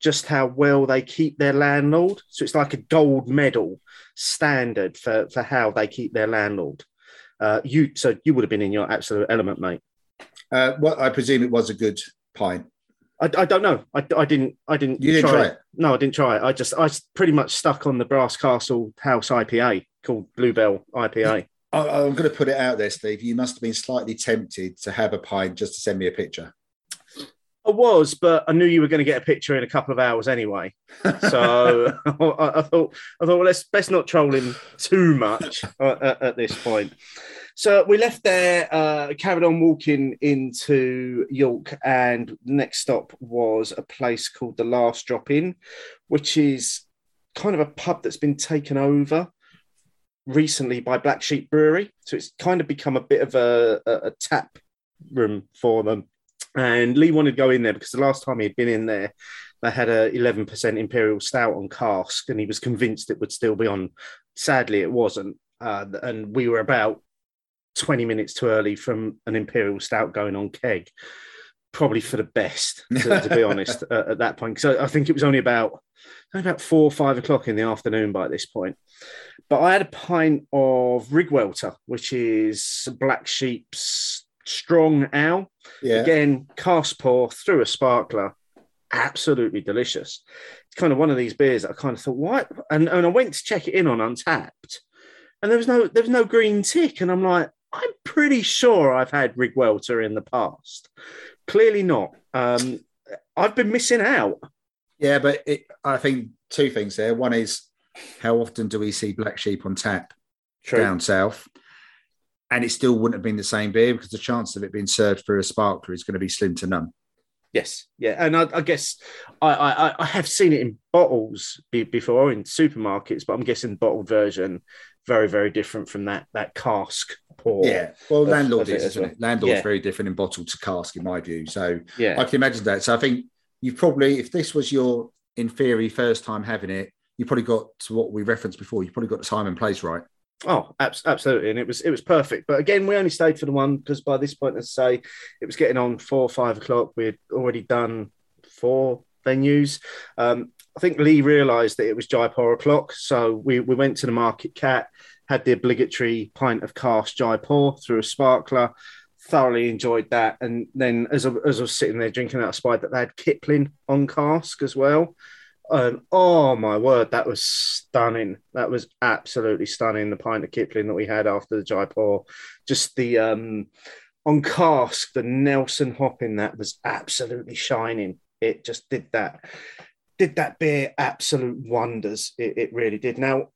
S2: just how well they keep their landlord. So it's like a gold medal standard for, for how they keep their landlord. Uh, you so you would have been in your absolute element, mate.
S3: Uh, well, I presume it was a good pint.
S2: I, I don't know. I, I didn't. I didn't.
S3: You didn't try it?
S2: No, I didn't try it. I just I pretty much stuck on the Brass Castle House IPA called Bluebell IPA.
S3: I, I'm going to put it out there, Steve. You must have been slightly tempted to have a pint just to send me a picture.
S2: I was, but I knew you were going to get a picture in a couple of hours anyway. So I, I thought, I thought, well, let's best not troll him too much at, at this point. So we left there, uh, carried on walking into York, and the next stop was a place called the Last Drop In, which is kind of a pub that's been taken over recently by Black Sheep Brewery. So it's kind of become a bit of a, a, a tap room for them. And Lee wanted to go in there because the last time he had been in there, they had a 11% Imperial Stout on cask, and he was convinced it would still be on. Sadly, it wasn't. Uh, and we were about 20 minutes too early from an Imperial Stout going on keg. Probably for the best, to, to be honest, uh, at that point. Because I, I think it was only about only about four or five o'clock in the afternoon by this point. But I had a pint of Rigwelter, which is Black Sheep's strong ale.
S3: Yeah.
S2: Again, cast pour through a sparkler, absolutely delicious. It's kind of one of these beers that I kind of thought, what? And, and I went to check it in on Untappd, and there was no there was no green tick, and I'm like, I'm pretty sure I've had Rigwelter in the past. Clearly not. Um, I've been missing out.
S3: Yeah, but it, I think two things there. One is how often do we see black sheep on tap down south? And it still wouldn't have been the same beer because the chance of it being served through a sparkler is going to be slim to none.
S2: Yes, yeah, and I, I guess I, I I have seen it in bottles be, before in supermarkets, but I'm guessing bottled version very very different from that that cask pour.
S3: Yeah. Well,
S2: of-
S3: landlord
S2: of it
S3: is, isn't
S2: well.
S3: it? Landlord's
S2: Yeah.
S3: very different in bottle to cask, in my view. So
S2: yeah,
S3: I can imagine that. So I think you probably, if this was your, in theory, first time having it, you probably got to what we referenced before. You probably got the time and place right.
S2: Oh, absolutely, and it was it was perfect. But again, we only stayed for the one because by this point, as I say, it was getting on four or five o'clock. We had already done four venues. Um, I think Lee realised that it was Jaipur o'clock, so we we went to the Market Cat, had the obligatory pint of cast Jaipur through a sparkler. Thoroughly enjoyed that, and then as I, as I was sitting there drinking that, I spied that they had Kipling on cask as well. And oh my word, that was stunning. That was absolutely stunning. The pint of Kipling that we had after the Jaipur, just the um on cask, the Nelson hop in that was absolutely shining. It just did that, did that beer absolute wonders. It, it really did. Now,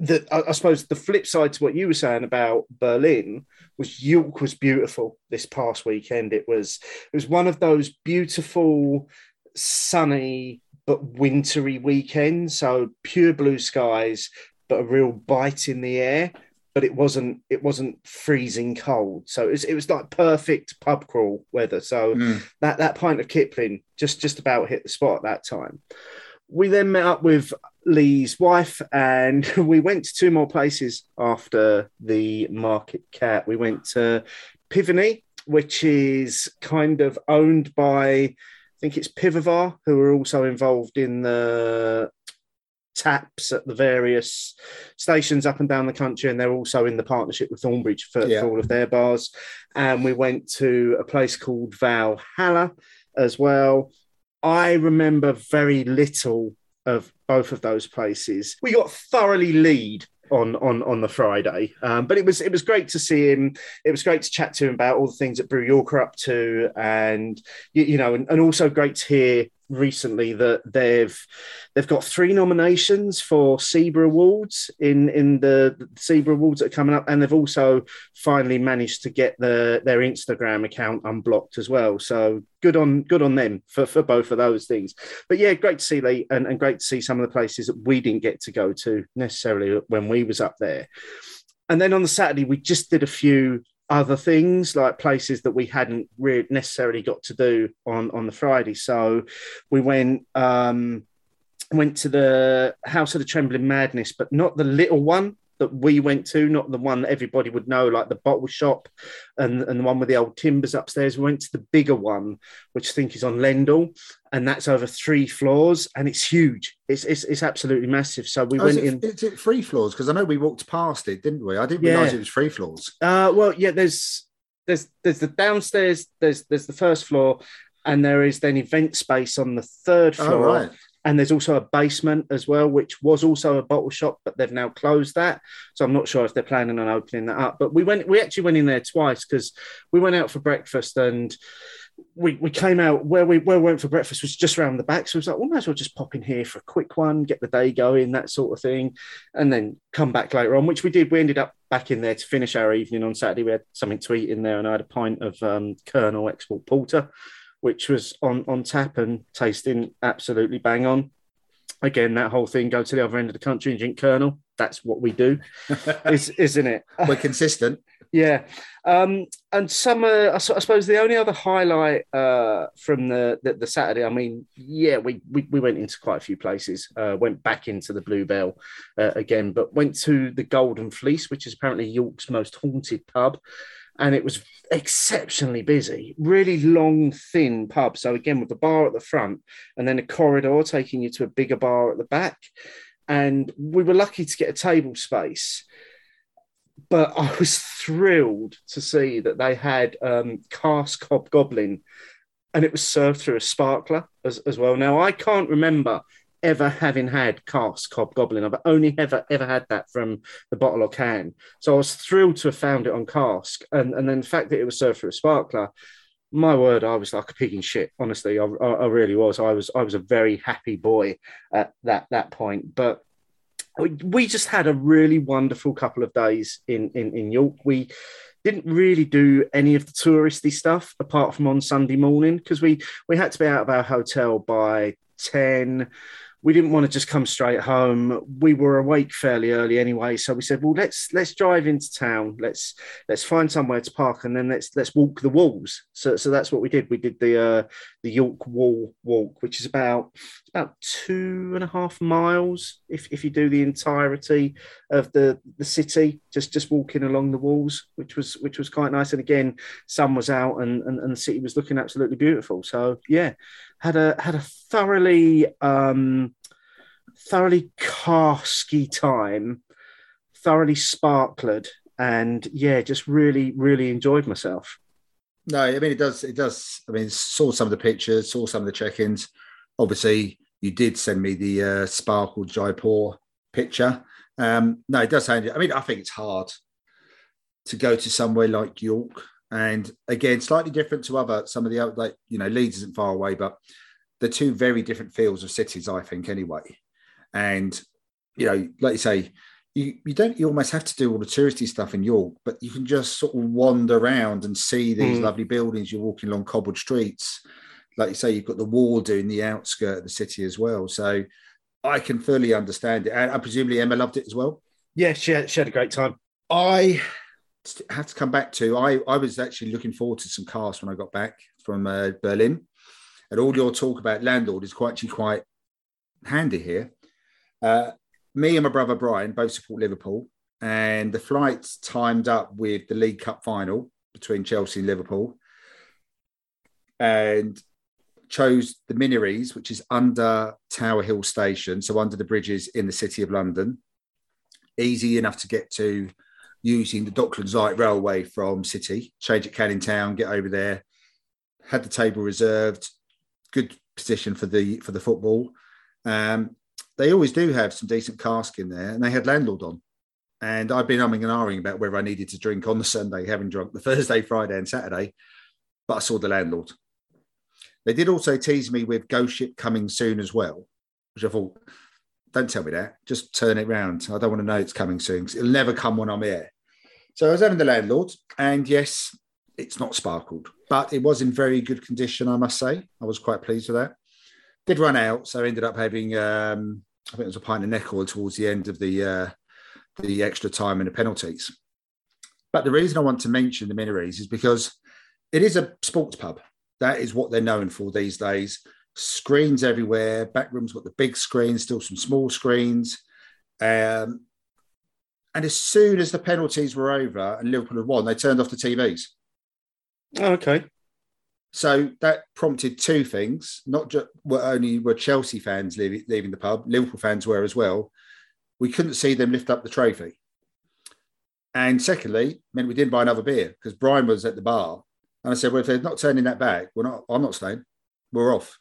S2: the I, I suppose the flip side to what you were saying about Berlin was York was beautiful this past weekend. It was it was one of those beautiful, sunny but wintry weekends. So pure blue skies, but a real bite in the air. But it wasn't it wasn't freezing cold. So it was it was like perfect pub crawl weather. So
S3: Mm.
S2: that that pint of Kipling just just about hit the spot at that time. We then met up with Lee's wife and we went to two more places after the Market Cat. We went to Pivni, which is kind of owned by, I think it's Pivovar, who are also involved in the taps at the various stations up and down the country, and they're also in the partnership with Thornbridge for,
S3: Yeah.
S2: for all of their bars. And we went to a place called Valhalla as well. I remember very little of both of those places. We got thoroughly lead on on on the Friday, um, but it was it was great to see him. It was great to chat to him about all the things that Brew York are up to, and you, you know, and, and also great to hear recently that they've they've got three nominations for SIBA Awards in in the, SIBA Awards that are coming up, and they've also finally managed to get the their Instagram account unblocked as well. So good on good on them for, for both of those things. But yeah, great to see Lee and, and great to see some of the places that we didn't get to go to necessarily when we was up there. And then on the Saturday, we just did a few other things like places that we hadn't really necessarily got to do on on the Friday. So we went um went to the House of the Trembling Madness, but not the little one that we went to, not the one that everybody would know, like the bottle shop and, and the one with the old timbers upstairs. We went to the bigger one, which I think is on Lendal, and that's over three floors and it's huge. It's it's, it's absolutely massive. So we
S3: Oh,
S2: went
S3: it,
S2: in.
S3: is it free floors? Because I know we walked past it, didn't we? I didn't
S2: Yeah.
S3: realise it was three floors.
S2: Uh, well, yeah, there's there's there's the downstairs, there's there's the first floor, and there is then event space on the third
S3: Oh,
S2: floor.
S3: right.
S2: And there's also a basement as well, which was also a bottle shop, but they've now closed that. So I'm not sure if they're planning on opening that up. But we went, we actually went in there twice because we went out for breakfast and we, we came out where we where we went for breakfast was just around the back. So it was like, well, might as well just pop in here for a quick one, get the day going, that sort of thing, and then come back later on, which we did. We ended up back in there to finish our evening on Saturday. We had something to eat in there, and I had a pint of um, Kernel Export Porter, which was on on tap and tasting absolutely bang on. Again, that whole thing, go to the other end of the country and drink Kernel. That's what we do, is, isn't it?
S3: We're consistent.
S2: Yeah, um, and some, uh, I, I suppose, the only other highlight uh, from the, the the Saturday. I mean, yeah, we we, we went into quite a few places. Uh, went back into the Bluebell uh, again, but went to the Golden Fleece, which is apparently York's most haunted pub, and it was exceptionally busy. Really long, thin pub. So again, with a bar at the front, and then a corridor taking you to a bigger bar at the back. And we were lucky to get a table space but I was thrilled to see that they had um, cask hobgoblin and it was served through a sparkler as, as well. Now, I can't remember ever having had cask hobgoblin. I've only ever, ever had that from the bottle or can. So I was thrilled to have found it on cask. And, and then the fact that it was served through a sparkler, my word, I was like a pig in shit. Honestly, I, I, I really was. I was I was a very happy boy at that that point. But we, just had a really wonderful couple of days in, in, in York. We didn't really do any of the touristy stuff apart from on Sunday morning because we, we had to be out of our hotel by 10. We didn't want to just come straight home. We were awake fairly early anyway, so we said, "Well, let's let's drive into town. Let's let's find somewhere to park, and then let's let's walk the walls." So so that's what we did. We did the uh, the York Wall walk, which is about about two and a half miles if, if you do the entirety of the the city just just walking along the walls which was which was quite nice and again sun was out and and, and the city was looking absolutely beautiful so yeah had a had a thoroughly um thoroughly casky time thoroughly sparkled and yeah just really really enjoyed myself
S3: No, I mean it does. It does. I mean, saw some of the pictures, saw some of the check-ins. Obviously, you did send me the uh, Sparkle Jaipur picture. Um, no, it does sound. I mean, I think it's hard to go to somewhere like York, and again, slightly different to other some of the other, like you know, Leeds isn't far away, but they're two very different fields of cities, I think, anyway. And you know, like you say, you, you don't you almost have to do all the touristy stuff in York, but you can just sort of wander around and see these
S2: Mm.
S3: lovely buildings. You're walking along cobbled streets. Like you say, you've got the wall doing the outskirt of the city as well. So I can fully understand it. And I presumably Emma loved it as well.
S2: Yeah, she had, she had a great time.
S3: I have to come back to I, I was actually looking forward to some cars when I got back from uh, Berlin. And all your talk about landlord is quite actually quite handy here. Uh, me and my brother Brian both support Liverpool, and the flights timed up with the League Cup final between Chelsea and Liverpool, and chose the Minories, which is under Tower Hill Station, so under the bridges in the City of London. Easy enough to get to using the Docklands Light Railway from City, change at Canning Town, get over there. Had the table reserved, good position for the for the football. Um, they always do have some decent cask in there, and they had landlord on. And I've been umming and ahhing about whether I needed to drink on the Sunday, having drunk the Thursday, Friday, and Saturday, but I saw the landlord. They did also tease me with Ghost Ship coming soon as well, which I thought, don't tell me that. Just turn it round. I don't want to know it's coming soon. it'll never come when I'm here. So I was having the landlord, and yes, it's not sparkled, but it was in very good condition, I must say. I was quite pleased with that. Did run out, so I ended up having, um, I think it was a pint of Neck Oil towards the end of the uh, the extra time and the penalties. But the reason I want to mention the Minories is because it is a sports pub. That is what they're known for these days. Screens everywhere. Back room's got the big screens, still some small screens. Um, and as soon as the penalties were over and Liverpool had won, they turned off the TVs.
S2: Oh, okay.
S3: So that prompted two things. Not just were only were Chelsea fans leaving, leaving the pub, Liverpool fans were as well. We couldn't see them lift up the trophy. And secondly, meant we didn't buy another beer because Brian was at the bar. And I said, Well, if they're not turning that back, we're not, I'm not staying. We're off.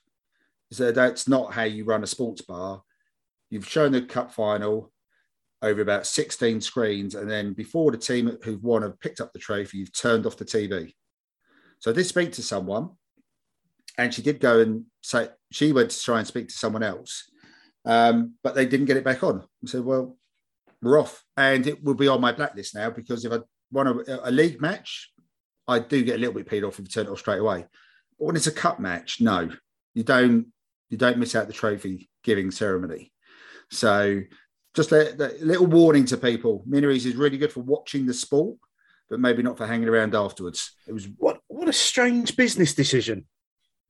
S3: Said, That's not how you run a sports bar. You've shown the cup final over about 16 screens. And then before the team who've won have picked up the trophy, you've turned off the TV. So I did speak to someone, and she did go and say she went to try and speak to someone else, um, but they didn't get it back on. I said, "Well, we're off," and it will be on my blacklist now because if I want a, a league match, I do get a little bit peed off if you turn it off straight away. But when it's a cup match, no, you don't. You don't miss out the trophy giving ceremony. So, just a, a little warning to people: Minories is really good for watching the sport, but maybe not for hanging around afterwards. It was
S2: What what a strange business decision.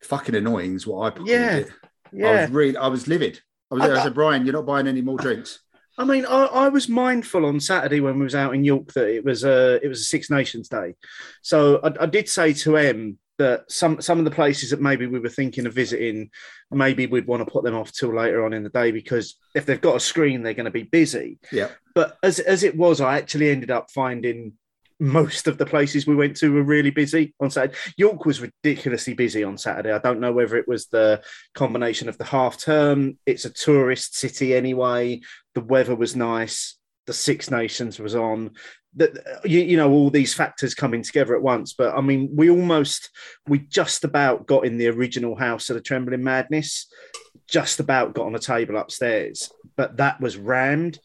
S3: fucking annoying is what I called
S2: Yeah,
S3: it. I
S2: Yeah.
S3: was really I was livid. I was
S2: I-
S3: I said, Brian, you're not buying any more drinks.
S2: I mean, I, I was mindful on Saturday when we was out in York that it was a it was a Six Nations Day, so I, I did say to Em that some some of the places that maybe we were thinking of visiting, maybe we'd want to put them off till later on in the day because if they've got a screen, they're going to be busy.
S3: Yeah.
S2: But as as it was, I actually ended up finding most of the places we went to were really busy on Saturday. York was ridiculously busy on Saturday. I don't know whether it was the combination of the half term. It's a tourist city anyway. The weather was nice. The Six Nations was on. That you, you know all these factors coming together at once. But I mean, we almost we just about got in the original house of the Trembling Madness. Just about got on a table upstairs, but that was rammed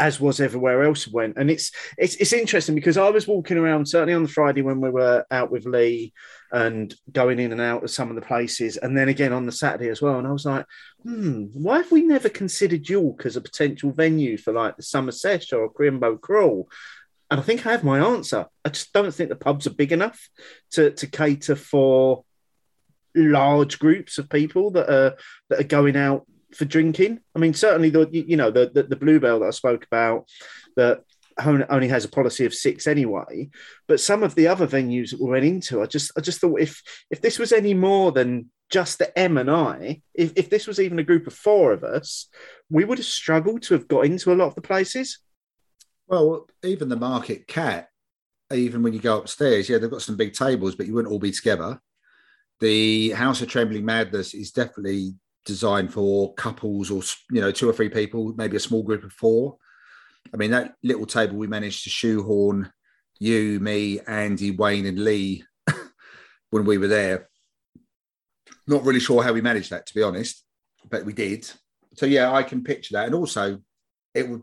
S2: as was everywhere else went. And it's it's it's interesting because I was walking around certainly on the Friday when we were out with Lee and going in and out of some of the places, and then again on the Saturday as well. And I was like, hmm, why have we never considered York as a potential venue for like the Summer Sesh or Crimbo Crawl? And I think I have my answer. I just don't think the pubs are big enough to to cater for large groups of people that are that are going out for drinking. I mean, certainly the you know the the, the Bluebell that I spoke about that only has a policy of six anyway. But some of the other venues that we went into, I just I just thought if if this was any more than just the M and I, if, if this was even a group of four of us, we would have struggled to have got into a lot of the places.
S3: Well, even the Market Cat, even when you go upstairs, yeah, they've got some big tables, but you wouldn't all be together. The House of Trembling Madness is definitely designed for couples or you know two or three people, maybe a small group of four. I mean, that little table we managed to shoehorn you, me, Andy, Wayne, and Lee when we were there. Not really sure how we managed that, to be honest, but we did. So yeah, I can picture that, and also it would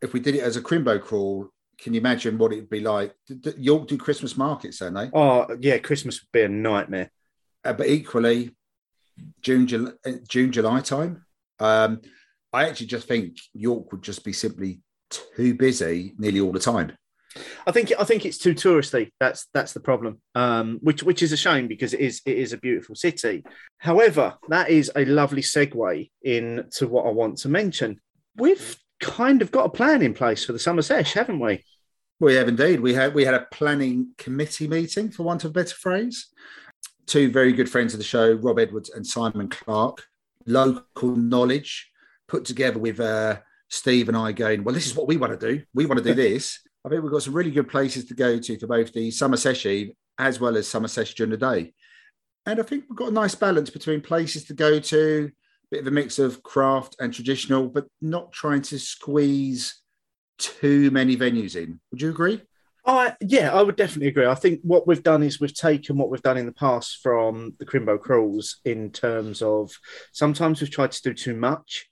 S3: if we did it as a crimbo crawl. Can you imagine what it'd be like? York do Christmas markets, don't they?
S2: Oh yeah, Christmas would be a nightmare.
S3: Uh, but equally, June, July, June, July time. Um, I actually just think York would just be simply too busy nearly all the time.
S2: I think I think it's too touristy. That's that's the problem. Um, which which is a shame because it is it is a beautiful city. However, that is a lovely segue into what I want to mention. We've kind of got a plan in place for the summer sesh, haven't we?
S3: We have indeed. We had we had a planning committee meeting, for want of a better phrase. Two very good friends of the show, Rob Edwards and Simon Clark, local knowledge put together with uh, Steve and I going, well, this is what we want to do. We want to do this. I think we've got some really good places to go to for both the summer session as well as summer session during the day. And I think we've got a nice balance between places to go to, bit of a mix of craft and traditional, but not trying to squeeze too many venues in. Would you agree?
S2: I yeah, I would definitely agree. I think what we've done is we've taken what we've done in the past from the Crimbo Crawls in terms of sometimes we've tried to do too much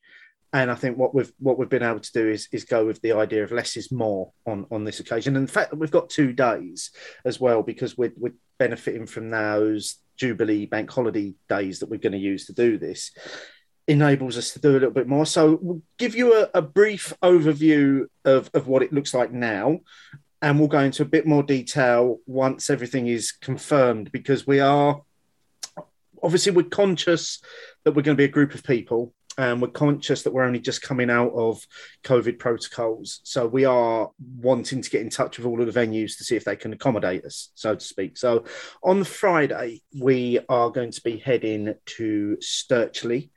S2: and I think what we've what we've been able to do is is go with the idea of less is more on on this occasion, and the fact that we've got two days as well because we're we're benefiting from those Jubilee bank holiday days that we're going to use to do this enables us to do a little bit more. So we'll give you a, a brief overview of, of what it looks like now, and we'll go into a bit more detail once everything is confirmed because we are obviously we're conscious that we're going to be a group of people and we're conscious that we're only just coming out of COVID protocols. So we are wanting to get in touch with all of the venues to see if they can accommodate us, so to speak. So on Friday, we are going to be heading to Stirchley,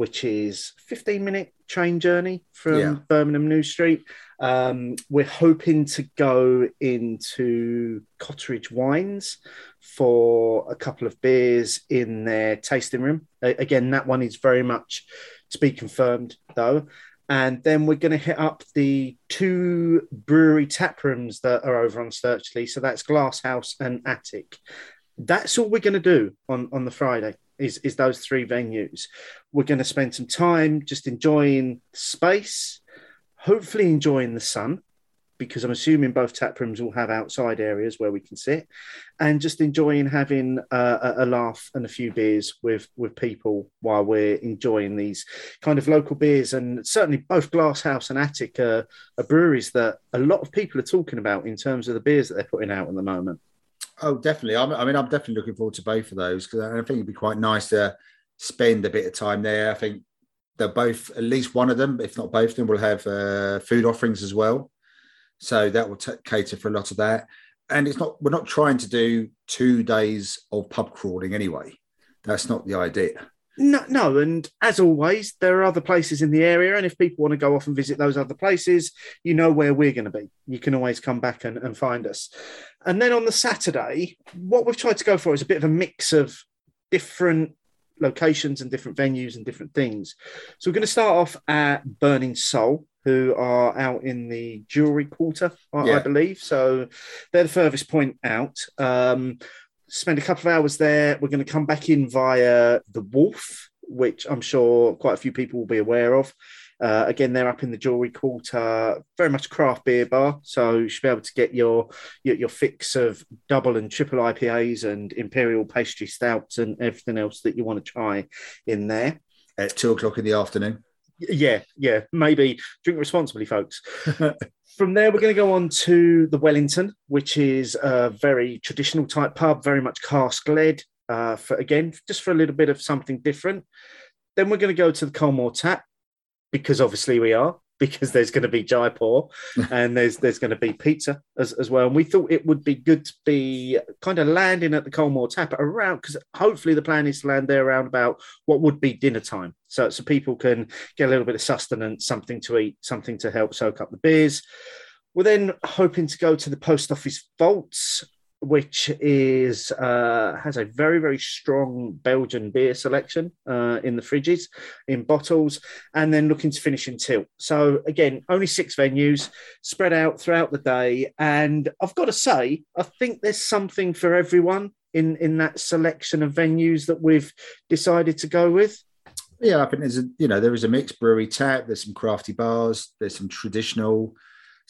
S2: which is 15 minute train journey from yeah. Birmingham New Street. Um, we're hoping to go into Cotteridge Wines for a couple of beers in their tasting room. Again, that one is very much to be confirmed, though. And then we're going to hit up the two brewery tap rooms that are over on Stirchley. So that's Glasshouse and Attic. That's all we're going to do on, on the Friday is, is those three venues. We're going to spend some time just enjoying space, hopefully enjoying the sun, because I'm assuming both tap rooms will have outside areas where we can sit, and just enjoying having uh, a, laugh and a few beers with with people while we're enjoying these kind of local beers. And certainly both Glasshouse and Attic are, are breweries that a lot of people are talking about in terms of the beers that they're putting out at the moment.
S3: Oh, definitely. I'm, I mean, I'm definitely looking forward to both of those because I think it'd be quite nice to spend a bit of time there. I think they're both, at least one of them, if not both of them, will have uh, food offerings as well. So that will t- cater for a lot of that. And it's not, we're not trying to do two days of pub crawling anyway. That's not the idea.
S2: No, no, and as always, there are other places in the area, and if people want to go off and visit those other places, you know where we're going to be. You can always come back and, and find us. And then on the Saturday, what we've tried to go for is a bit of a mix of different locations and different venues and different things. So we're going to start off at Burning Soul, who are out in the jewelry quarter, I, yeah. I believe. So they're the furthest point out. Um, spend a couple of hours there. We're going to come back in via the Wolf, which I'm sure quite a few people will be aware of. Uh, again, they're up in the jewelry quarter, very much craft beer bar. So you should be able to get your, your, your fix of double and triple IPAs and imperial pastry stouts and everything else that you want to try in there
S3: at two o'clock in the afternoon.
S2: Yeah, yeah, maybe drink responsibly, folks. From there, we're going to go on to the Wellington, which is a very traditional type pub, very much cask led. Uh, for again, just for a little bit of something different. Then we're going to go to the Colmore Tap because obviously we are because there's going to be Jaipur and there's there's going to be pizza as, as well. And we thought it would be good to be kind of landing at the Colmore Tap around because hopefully the plan is to land there around about what would be dinner time. So, so people can get a little bit of sustenance, something to eat, something to help soak up the beers. We're then hoping to go to the post office vaults which is uh, has a very very strong Belgian beer selection uh, in the fridges, in bottles, and then looking to finish in tilt. So again, only six venues spread out throughout the day, and I've got to say, I think there's something for everyone in in that selection of venues that we've decided to go with.
S3: Yeah, I think there's a you know there is a mixed brewery tap. There's some crafty bars. There's some traditional.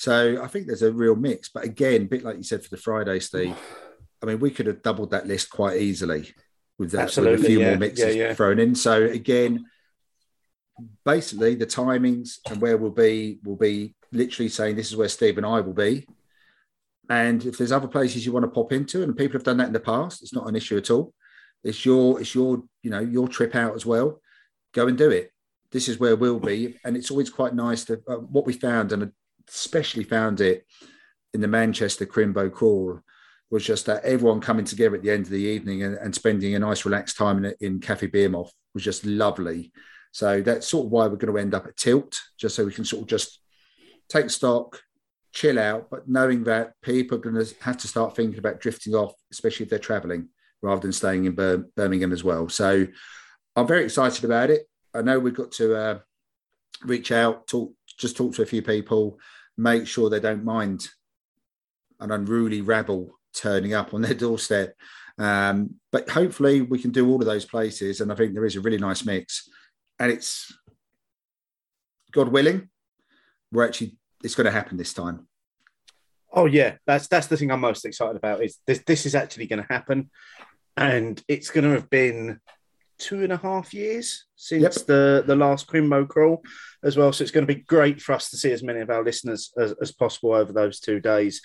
S3: So I think there's a real mix. But again, a bit like you said for the Friday, Steve. I mean, we could have doubled that list quite easily with that with a few
S2: yeah,
S3: more mixes
S2: yeah, yeah.
S3: thrown in. So again, basically the timings and where we'll be will be literally saying this is where Steve and I will be. And if there's other places you want to pop into, and people have done that in the past, it's not an issue at all. It's your it's your you know your trip out as well. Go and do it. This is where we'll be, and it's always quite nice to uh, what we found, and especially found it in the Manchester Crimbo Crawl was just that everyone coming together at the end of the evening and, and spending a nice relaxed time in, in Cafe Beermoth was just lovely. So that's sort of why we're going to end up at Tilt, just so we can sort of just take stock, chill out, but knowing that people are going to have to start thinking about drifting off, especially if they're traveling rather than staying in Bir- Birmingham as well. So I'm very excited about it. I know we've got to uh, reach out, talk, just talk to a few people, make sure they don't mind an unruly rabble turning up on their doorstep. Um, but hopefully we can do all of those places. And I think there is a really nice mix. And it's, God willing, we're actually, it's going to happen this time.
S2: Oh yeah, that's that's the thing I'm most excited about. Is this this is actually going to happen, and it's going to have been two and a half years since
S3: Yep.
S2: the the last Crimbo crawl as well. So it's going to be great for us to see as many of our listeners as, as possible over those two days.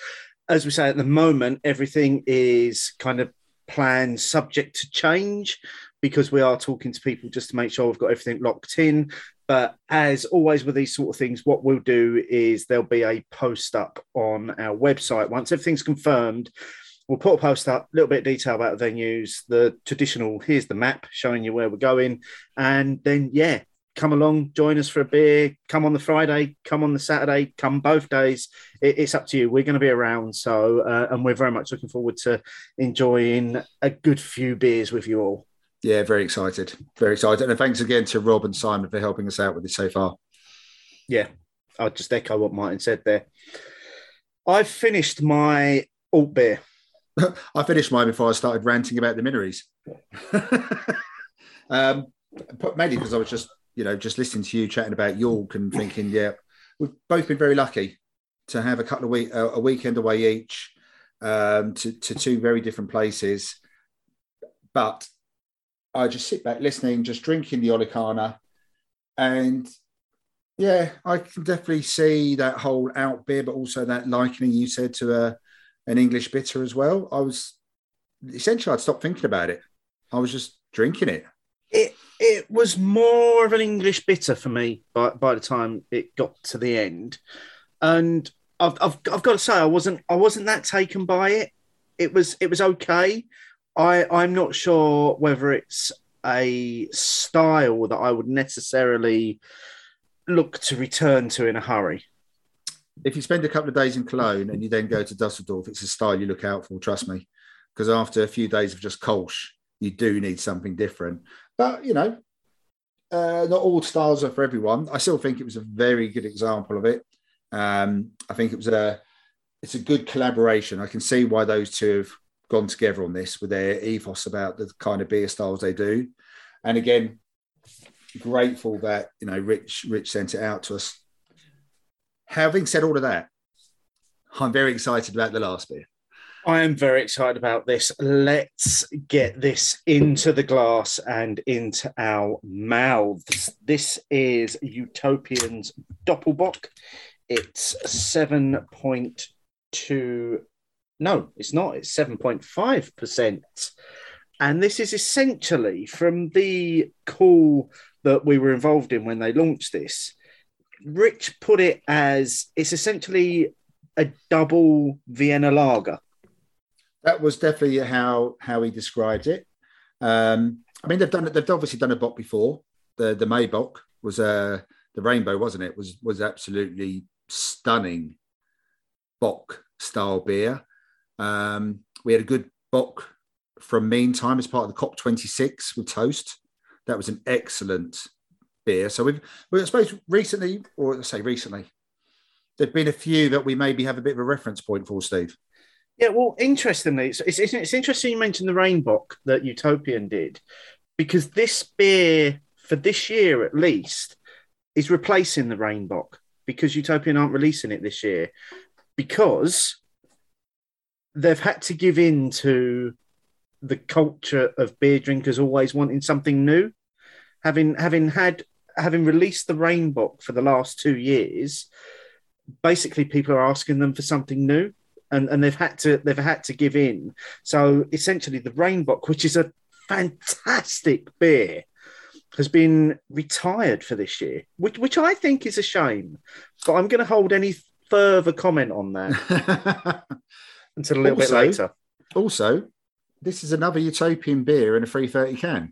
S2: As we say at the moment, everything is kind of planned subject to change because we are talking to people just to make sure we've got everything locked in. But as always with these sort of things, what we'll do is there'll be a post up on our website. Once everything's confirmed, we'll put a post up, a little bit of detail about the venues, the traditional, here's the map showing you where we're going. And then, yeah, come along, join us for a beer, come on the Friday, come on the Saturday, come both days. It, it's up to you. We're going to be around. So, uh, and we're very much looking forward to enjoying a good few beers with you all.
S3: Yeah, very excited. Very excited. And thanks again to Rob and Simon for helping us out with this so far.
S2: Yeah, I'll just echo what Martin said there. I've finished my alt beer.
S3: I finished mine before I started ranting about the Minories. um, but mainly because I was just, you know, just listening to you chatting about York and thinking, yeah, we've both been very lucky to have a couple of week, a a weekend away each um, to, to two very different places. But I just sit back listening, just drinking the Olicana, and yeah, I can definitely see that whole alt beer, but also that likening you said to a an English bitter as well. I was essentially I'd stopped thinking about it. I was just drinking it.
S2: It it was more of an English bitter for me by, by the time it got to the end, and I've, I've I've got to say I wasn't I wasn't that taken by it. It was it was okay. I I'm not sure whether it's a style that I would necessarily look to return to in a hurry.
S3: If you spend a couple of days in Cologne and you then go to Dusseldorf, it's a style you look out for, trust me. Because after a few days of just Kolsch, you do need something different. But you know, uh, not all styles are for everyone. I still think it was a very good example of it. Um, I think it was a it's a good collaboration. I can see why those two have gone together on this with their ethos about the kind of beer styles they do. And again, grateful that you know Rich Rich sent it out to us. Having said all of that, I'm very excited about the last beer.
S2: I am very excited about this. Let's get this into the glass and into our mouths. This is Utopian's Doppelbock. It's 7.2. No, it's not. It's 7.5%. And this is essentially from the call that we were involved in when they launched this. Rich put it as it's essentially a double Vienna lager.
S3: That was definitely how how he described it. Um, I mean, they've done. They've obviously done a bock before. The the Maibock was uh, the Rainbock, wasn't it? Was was absolutely stunning bock style beer. Um, we had a good bock from Meantime as part of the COP26 with Toast. That was an excellent beer. So we've, well, I suppose recently, or say recently, there've been a few that we maybe have a bit of a reference point for, Steve.
S2: Yeah, well, interestingly, it's, it's, it's interesting you mentioned the Rainbock that Utopian did, because this beer for this year at least is replacing the Rainbock because Utopian aren't releasing it this year because they've had to give in to the culture of beer drinkers always wanting something new. Having having had having released the Rainbock for the last two years, basically people are asking them for something new. And, and they've had to they've had to give in. So essentially the Rainbock, which is a fantastic beer, has been retired for this year, which which I think is a shame. But I'm going to hold any further comment on that until a little
S3: Also-
S2: bit later.
S3: also, this is another utopian beer in a 330 can.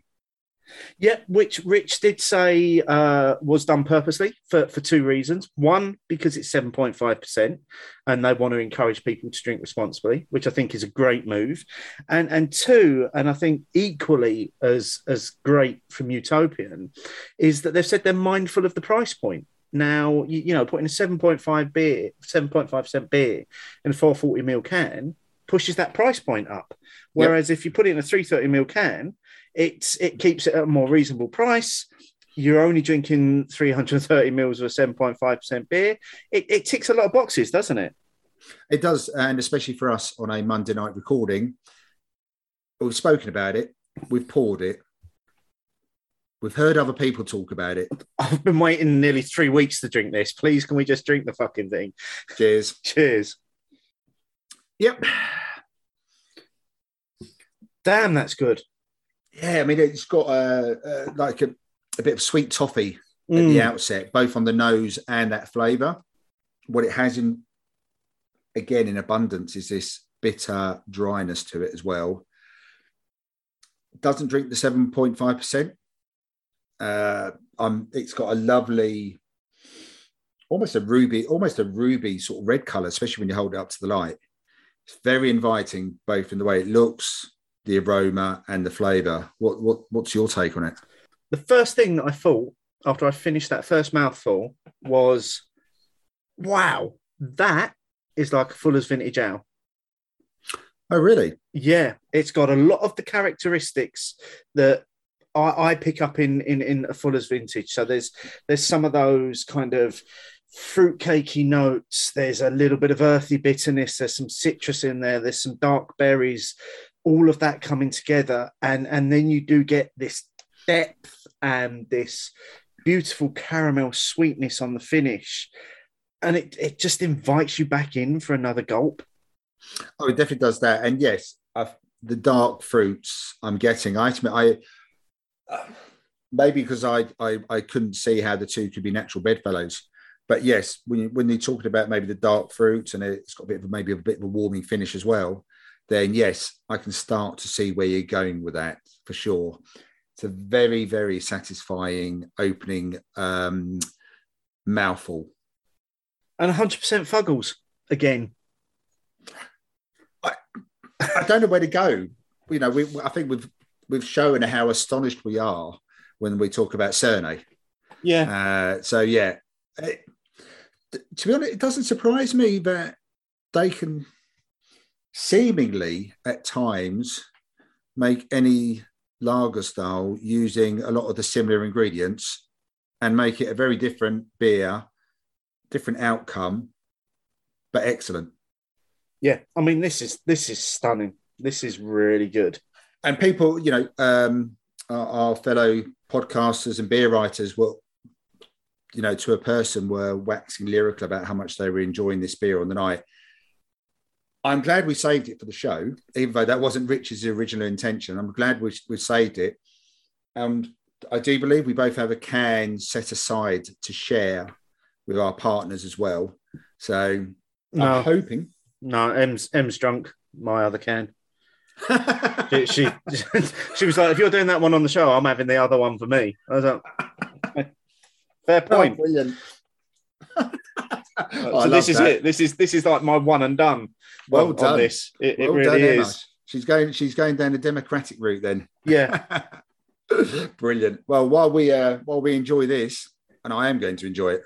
S2: Yeah, which Rich did say uh, was done purposely for, for two reasons. One, because it's 7.5%, and they want to encourage people to drink responsibly, which I think is a great move. And and two, and I think equally as, as great from Utopian, is that they've said they're mindful of the price point. Now, you, you know, putting a 7.5 beer, 7.5% beer in a 440 ml can pushes that price point up. Whereas if you put it in a 330 ml can, it's it keeps it at a more reasonable price. You're only drinking 330 mils of a 7.5% beer. It, it ticks a lot of boxes, doesn't it?
S3: It does, and especially for us on a Monday night recording, we've spoken about it, we've poured it, we've heard other people talk about it.
S2: I've been waiting nearly three weeks to drink this. Please, can we just drink the fucking thing?
S3: Cheers.
S2: Cheers.
S3: Yep.
S2: Damn, that's good.
S3: Yeah, I mean, it's got a, a like a, a bit of sweet toffee at
S2: Mm.
S3: the outset, both on the nose and that flavour. What it has in, again, in abundance is this bitter dryness to it as well. Doesn't drink the 7.5%. Uh, um, it's got a lovely, almost a ruby, almost a ruby sort of red colour, especially when you hold it up to the light. It's very inviting, both in the way it looks, the aroma, and the flavour. What, what, what's your take on it?
S2: The first thing that I thought after I finished that first mouthful was, wow, that is like a Fuller's Vintage Ale.
S3: Oh, really?
S2: Yeah, it's got a lot of the characteristics that I, I pick up in, in in a Fuller's Vintage. So there's there's some of those kind of fruitcakey notes. There's a little bit of earthy bitterness. There's some citrus in there. There's some dark berries. All of that coming together, and and then you do get this depth and this beautiful caramel sweetness on the finish, and it it just invites you back in for another gulp.
S3: Oh, it definitely does that. And yes, I've, the dark fruits I'm getting. I I maybe because I, I I couldn't see how the two could be natural bedfellows. But yes, when you, when you're talking about maybe the dark fruits and it's got a bit of maybe a bit of a warming finish as well, then yes, I can start to see where you're going with that for sure. It's a very very satisfying opening um, mouthful.
S2: And 100% Fuggles again.
S3: I I don't know where to go. You know, we, I think we've we've shown how astonished we are when we talk about Cerne.
S2: Yeah.
S3: Uh, so yeah, it, to be honest, it doesn't surprise me that they can seemingly at times make any lager style using a lot of the similar ingredients and make it a very different beer, different outcome, but excellent.
S2: Yeah. I mean, this is this is stunning. This is really good.
S3: and people, you know, um, our, our fellow podcasters and beer writers were, you know, to a person were waxing lyrical about how much they were enjoying this beer on the night. I'm glad we saved it for the show, even though that wasn't Rich's original intention. I'm glad we, we saved it. And I do believe we both have a can set aside to share with our partners as well. So
S2: No.
S3: I'm hoping.
S2: No, M's M's drunk. My other can. She, she she was like, if you're doing that one on the show, I'm having the other one for me. I was like, fair
S3: Oh,
S2: point.
S3: brilliant.
S2: Oh,
S3: so
S2: this is
S3: that.
S2: it. This is this is like my one and done.
S3: Well
S2: on-
S3: done.
S2: On this, it, it really
S3: done, Emma.
S2: is.
S3: She's going. She's going down the democratic route then.
S2: Yeah.
S3: Brilliant. Well, while we uh, while we enjoy this, and I am going to enjoy it.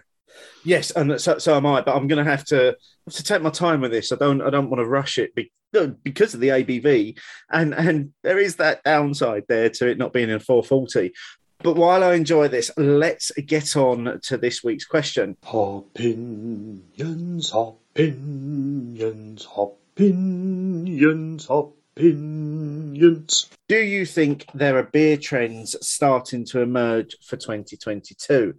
S2: Yes, and so, so am I. But I'm going to have to have to take my time with this. I don't I don't want to rush it because of the ABV, and and there is that downside there to it not being in 440. But while I enjoy this, let's get on to this week's question.
S5: Opinions, opinions, opinions, opinions. opinions.
S2: Do you think there are beer trends starting to emerge for 2022?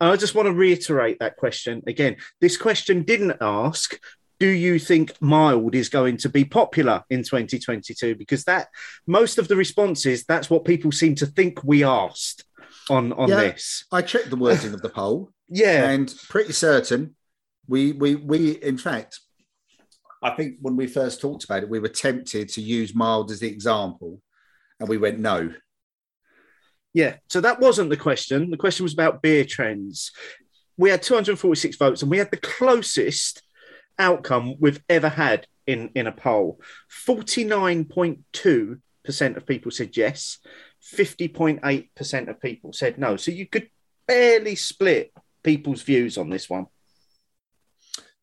S2: I just want to reiterate that question again. This question didn't ask, do you think mild is going to be popular in 2022? Because that most of the responses, that's what people seem to think we asked on, on
S3: Yeah.
S2: this.
S3: I checked the wording of the poll,
S2: Yeah.
S3: and pretty certain we we we in fact, I think when we first talked about it, we were tempted to use mild as the example, and we went no.
S2: Yeah, so that wasn't the question. The question was about beer trends. We had 246 votes, and we had the closest outcome we've ever had in, in a poll. 49.2% of people said yes, 50.8% of people said no. So you could barely split people's views on this one.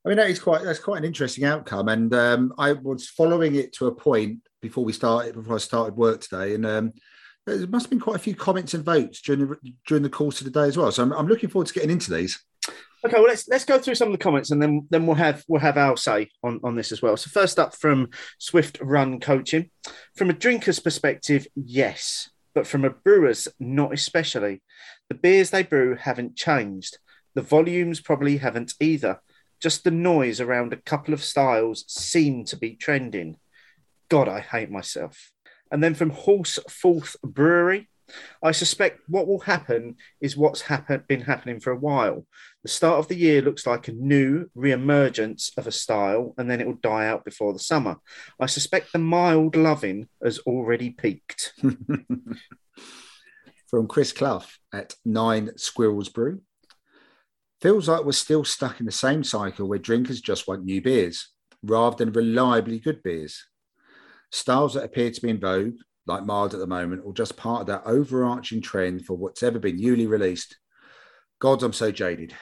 S3: I mean, that is quite that's quite an interesting outcome, and um, I was following it to a point before we started before I started work today, and um, there must have been quite a few comments and votes during the during the course of the day as well. So I'm, I'm looking forward to getting into these.
S2: Okay, well let's let's go through some of the comments and then then we'll have we'll have our say on, on this as well. So first up from Swift Run Coaching. From a drinker's perspective, yes. But from a brewer's, not especially. The beers they brew haven't changed. The volumes probably haven't either. Just the noise around a couple of styles seem to be trending. God, I hate myself. And then from Horsforth Brewery, I suspect what will happen is what's happen- been happening for a while. The start of the year looks like a new re-emergence of a style, and then it will die out before the summer. I suspect the mild loving has already peaked.
S3: From Chris Clough at Nine Squirrels Brew. Feels like we're still stuck in the same cycle where drinkers just want new beers rather than reliably good beers. Styles that appear to be in vogue, like mild at the moment, or just part of that overarching trend for what's ever been newly released. God, I'm so jaded.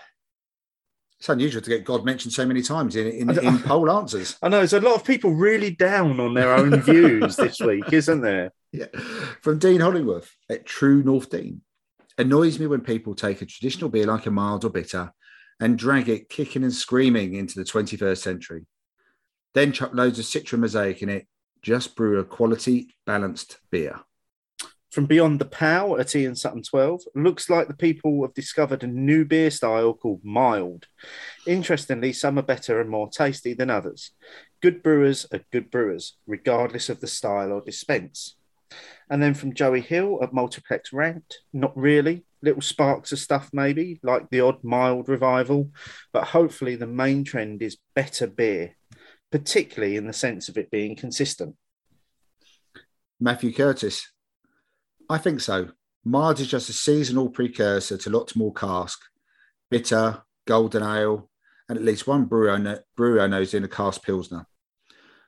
S3: It's unusual to get God mentioned so many times in, in, in poll answers.
S2: I know there's a lot of people really down on their own views this week, isn't there?
S3: Yeah. From Dean Hollingworth at True North Dean. Annoys me when people take a traditional beer like a mild or bitter and drag it kicking and screaming into the 21st century. Then chuck loads of Citra Mosaic in it. Just brew a quality, balanced beer.
S2: From Beyond the Pow at Ian Sutton 12, looks like the people have discovered a new beer style called mild. Interestingly, some are better and more tasty than others. Good brewers are good brewers, regardless of the style or dispense. And then from Joey Hill at Multiplex Rant, not really. Little sparks of stuff, maybe, like the odd mild revival. But hopefully, the main trend is better beer, particularly in the sense of it being consistent.
S3: Matthew Curtis. I think so. Mild is just a seasonal precursor to lots more cask, bitter, golden ale, and at least one brewer brewer I know is in a cask pilsner.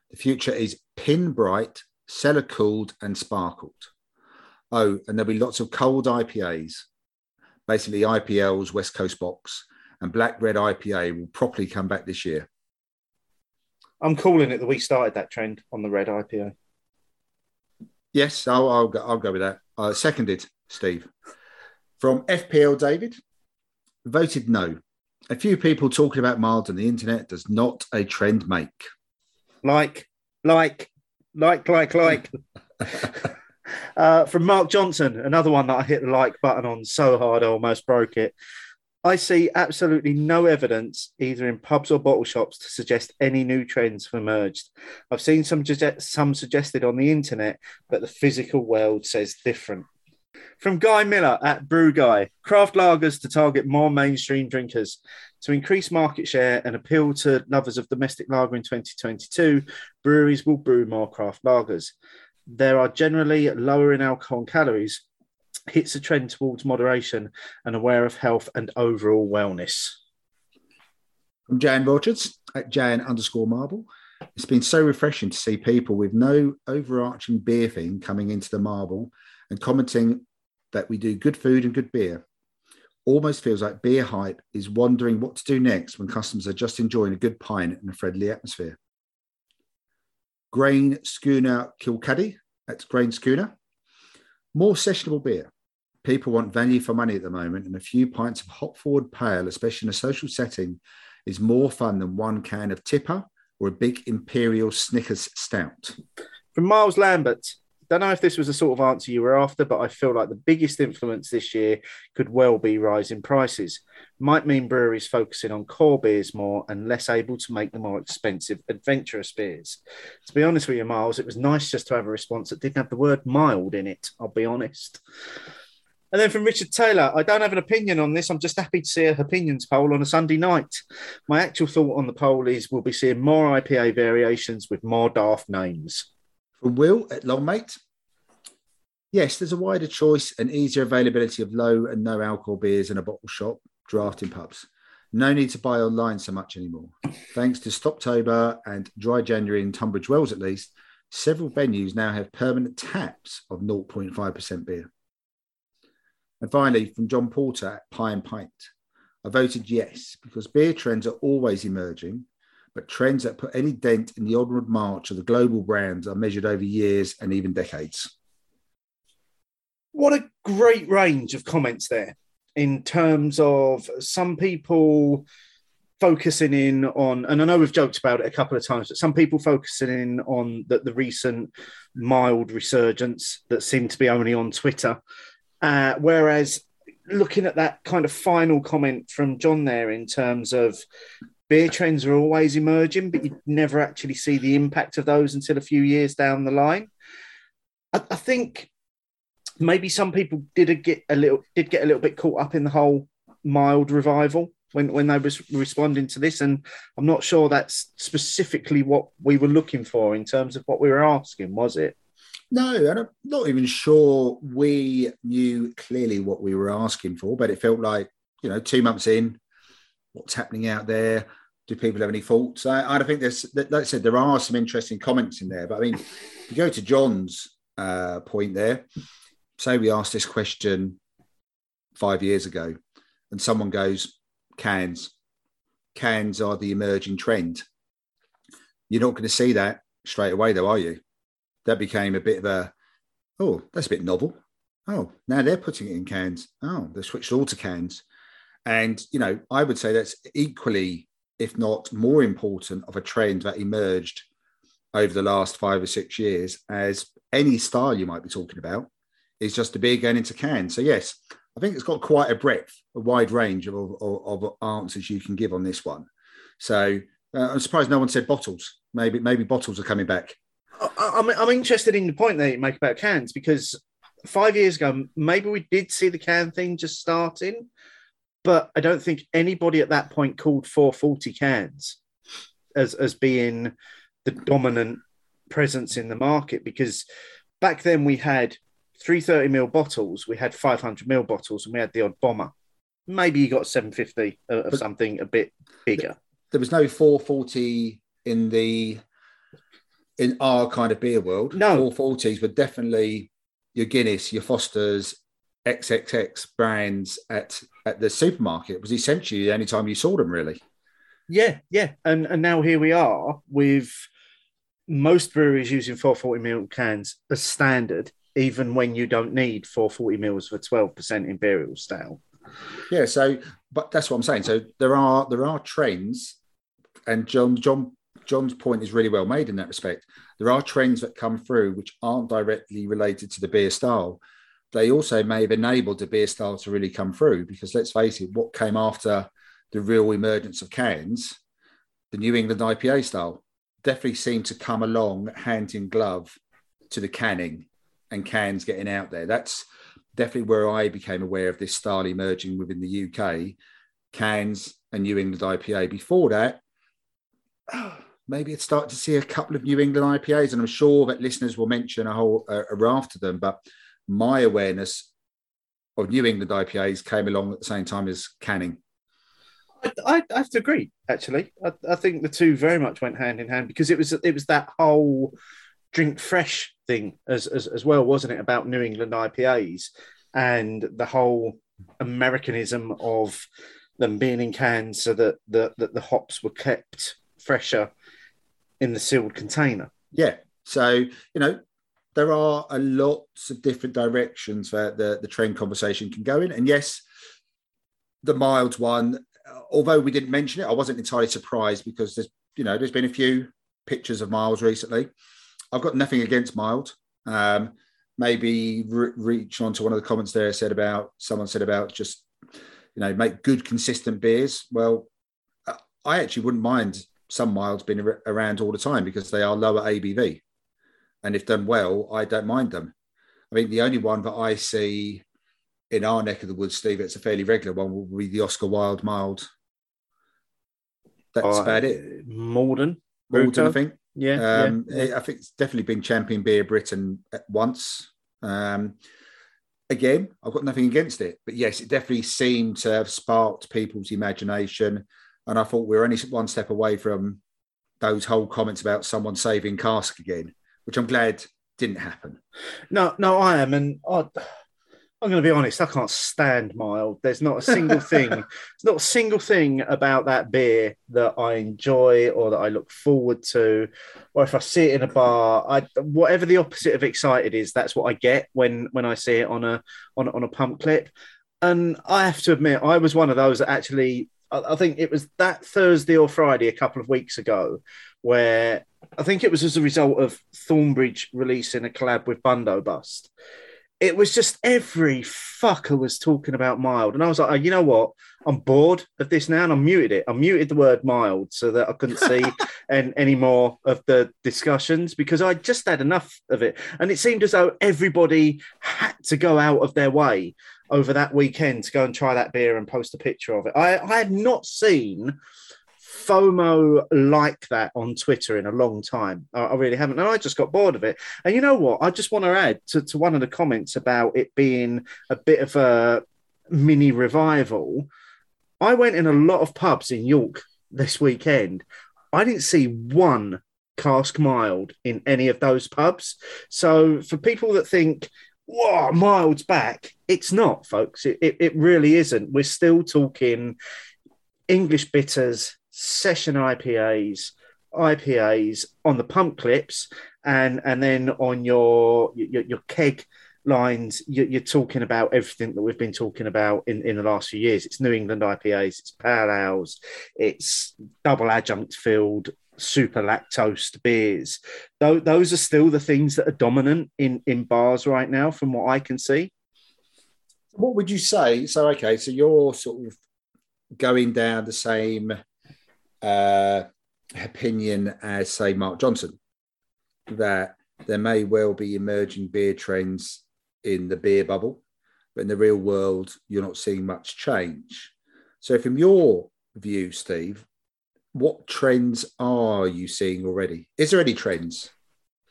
S3: The future is pin bright, cellar cooled, and sparkled. Oh, and there'll be lots of cold IPAs. Basically, IPL's West Coast box and Black Red IPA will properly come back this year.
S2: I'm calling it that we started that trend on the red IPA.
S3: Yes, I'll, I'll, go, I'll go with that. Uh, seconded, Steve. From FPL David, voted no. A few people talking about mild on the internet does not a trend make.
S2: Like, like, like, like, like. uh, from Mark Johnson, another one that I hit the like button on so hard I almost broke it. I see absolutely no evidence, either in pubs or bottle shops, to suggest any new trends have emerged. I've seen some some suggested on the internet, but the physical world says different. From Guy Miller at Brew Guy, craft lagers to target more mainstream drinkers. To increase market share and appeal to lovers of domestic lager in 2022, breweries will brew more craft lagers. There are generally lower in alcohol and calories, hits a trend towards moderation and aware of health and overall wellness.
S3: From Jan Rogers at Jan underscore marble. It's been so refreshing to see people with no overarching beer thing coming into the marble and commenting that we do good food and good beer. Almost feels like beer hype is wondering what to do next when customers are just enjoying a good pint in a friendly atmosphere. Grain Schooner Kilcuddy, that's Grain Schooner. More sessionable beer. People want value for money at the moment, and a few pints of hop forward pale, especially in a social setting, is more fun than one can of tipper or a big imperial Snickers stout.
S2: From Miles Lambert. Don't know if this was the sort of answer you were after, but I feel like the biggest influence this year could well be rising prices. Might mean breweries focusing on core beers more and less able to make the more expensive adventurous beers. To be honest with you, Miles, it was nice just to have a response that didn't have the word mild in it. I'll be honest. And then from Richard Taylor, I don't have an opinion on this. I'm just happy to see a opinions poll on a Sunday night. My actual thought on the poll is we'll be seeing more IPA variations with more daft names.
S3: From Will at Longmate. Yes, there's a wider choice and easier availability of low and no alcohol beers in a bottle shop, draft in pubs. No need to buy online so much anymore. Thanks to Stoptober and Dry January in Tunbridge Wells, at least, several venues now have permanent taps of 0.5% beer. And finally, from John Porter at Pie and Pint, I voted yes because beer trends are always emerging, but trends that put any dent in the onward march of the global brands are measured over years and even decades.
S2: What a great range of comments there in terms of some people focusing in on, and I know we've joked about it a couple of times, but some people focusing in on the, the recent mild resurgence that seemed to be only on Twitter. Uh, whereas looking at that kind of final comment from John there in terms of beer trends are always emerging, but you never actually see the impact of those until a few years down the line. I, I think maybe some people did get a little did get a little bit caught up in the whole mild revival when when they was responding to this, and I'm not sure that's specifically what we were looking for in terms of what we were asking, was it?
S3: No, and I'm not even sure we knew clearly what we were asking for, but it felt like, you know, two months in, what's happening out there? Do people have any thoughts? I, I think there's, like I said, there are some interesting comments in there, but I mean, if you go to John's uh, point there, say we asked this question five years ago, and someone goes, cans, cans are the emerging trend. You're not going to see that straight away, though, are you? that became a bit of a, oh, that's a bit novel. Oh, now they're putting it in cans. Oh, they switched all to cans. And, you know, I would say that's equally, if not more important, of a trend that emerged over the last five or six years as any style you might be talking about is just a beer going into cans. So, yes, I think it's got quite a breadth, a wide range of, of, of answers you can give on this one. So, uh, I'm surprised no one said bottles. Maybe maybe bottles are coming back.
S2: I, am I'm interested in the point that you make about cans because five years ago, maybe we did see the can thing just starting, but I don't think anybody at that point called 440 cans as as being the dominant presence in the market because back then we had 330 mil bottles, we had 500 mil bottles, and we had the odd bomber. Maybe you got 750 of something a bit bigger.
S3: There was no 440 in the in our kind of beer world,
S2: no,
S3: 440s were definitely your Guinness, your Foster's, XXX brands at at the supermarket. Was essentially the only time you saw them, really.
S2: Yeah, yeah, and and now here we are with most breweries using 440 ml cans as standard, even when you don't need 440 mils for 12% imperial style.
S3: Yeah, so but that's what I'm saying. So there are there are trends, and John John John's point is really well made in that respect. There are trends that come through which aren't directly related to the beer style. They also may have enabled the beer style to really come through because let's face it, what came after the real emergence of cans, the New England IPA style, definitely seemed to come along hand in glove to the canning and cans getting out there. That's definitely where I became aware of this style emerging within the UK. Cans and New England IPA. Before that, maybe it's start to see a couple of New England IPAs, and I'm sure that listeners will mention a whole uh, a raft of them. But my awareness of New England IPAs came along at the same time as canning.
S2: I, I have to agree. Actually, I, I think the two very much went hand in hand because it was it was that whole drink fresh thing as as, as well, wasn't it? About New England IPAs and the whole Americanism of them being in cans so that the that the hops were kept fresher in the sealed container.
S3: Yeah. So, you know, there are a lots of different directions that the, the trend conversation can go in. And yes, the mild one, although we didn't mention it, I wasn't entirely surprised because there's, you know, there's been a few pictures of miles recently. I've got nothing against mild. Um, maybe re- reach onto one of the comments there said about someone said about just, you know, make good, consistent beers. Well, I actually wouldn't mind some milds being around all the time because they are lower ABV and if done well, I don't mind them. I mean, the only one that I see in our neck of the woods, Steve, it's a fairly regular one, will be the Oscar Wilde mild. That's
S2: Uh,
S3: about it.
S2: Malden,
S3: Malton, I think.
S2: yeah,
S3: Um,
S2: yeah.
S3: I think it's definitely been champion beer Britain at once. Um, again, I've got nothing against it, but yes, it definitely seemed to have sparked people's imagination. And I thought we were only one step away from those whole comments about someone saving cask again, which I'm glad didn't happen.
S2: No, no, I am, and I, I'm going to be honest. I can't stand mild. There's not a single thing. There's not a single thing about that beer that I enjoy or that I look forward to. Or if I see it in a bar, I whatever the opposite of excited is, that's what I get when when I see it on a on on a pump clip. And I have to admit, I was one of those that actually. I I think it was that Thursday or Friday a couple of weeks ago where I think it was as a result of Thornbridge releasing a collab with Bundobust. It was just every fucker was talking about mild, and I was like, oh, you know what? I'm bored of this now, and I muted it. I muted the word mild so that I couldn't see and any more of the discussions because I just had enough of it, and it seemed as though everybody had to go out of their way over that weekend to go and try that beer and post a picture of it. I, I had not seen FOMO like that on Twitter in a long time. I, I really haven't. And I just got bored of it. And you know what? I just want to add to, to one of the comments about it being a bit of a mini revival. I went in a lot of pubs in York this weekend. I didn't see one cask mild in any of those pubs. So for people that think, whoa, mild's back, it's not, folks. It, it, it really isn't. We're still talking English bitters, session IPAs, IPAs on the pump clips, and and then on your your, your keg lines, you- you're talking about everything that we've been talking about in, in the last few years. It's New England IPAs, it's pale ales, it's double adjunct filled super lactose beers. Tho- those are still the things that are dominant in in bars right now, from what I can see.
S3: What would you say? So, okay, so you're sort of going down the same uh, opinion as, say, Mark Johnson, that there may well be emerging beer trends in the beer bubble, but in the real world, you're not seeing much change. So, from your view, Steve, what trends are you seeing already? Is there any trends?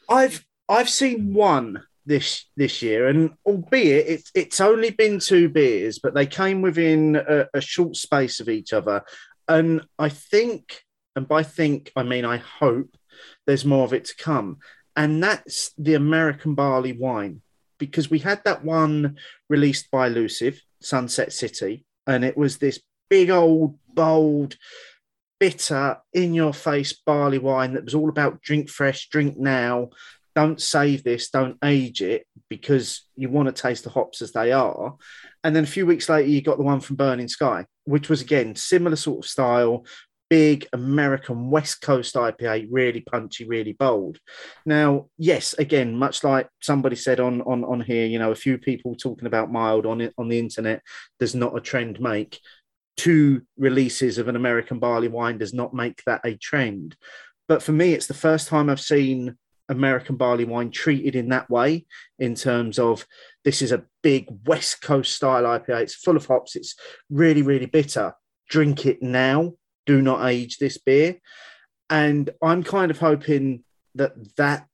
S2: I've I've seen one this this year, and albeit it's it's only been two beers, but they came within a, a short space of each other, and I think, and by think I mean I hope, there's more of it to come, and that's the American barley wine, because we had that one released by Elusive, Sunset City, and it was this big old bold bitter, in your face barley wine that was all about drink fresh, drink now. Don't save this, don't age it because you want to taste the hops as they are. And then a few weeks later, you got the one from Burning Sky, which was again similar sort of style, big American West Coast IPA, really punchy, really bold. Now, yes, again, much like somebody said on on on here, you know, a few people talking about mild on it on the internet does not a trend make two releases of an American barley wine does not make that a trend. But for me, it's the first time I've seen American barley wine treated in that way, in terms of this is a big West Coast style IPA. It's full of hops. It's really, really bitter. Drink it now. Do not age this beer. And I'm kind of hoping that that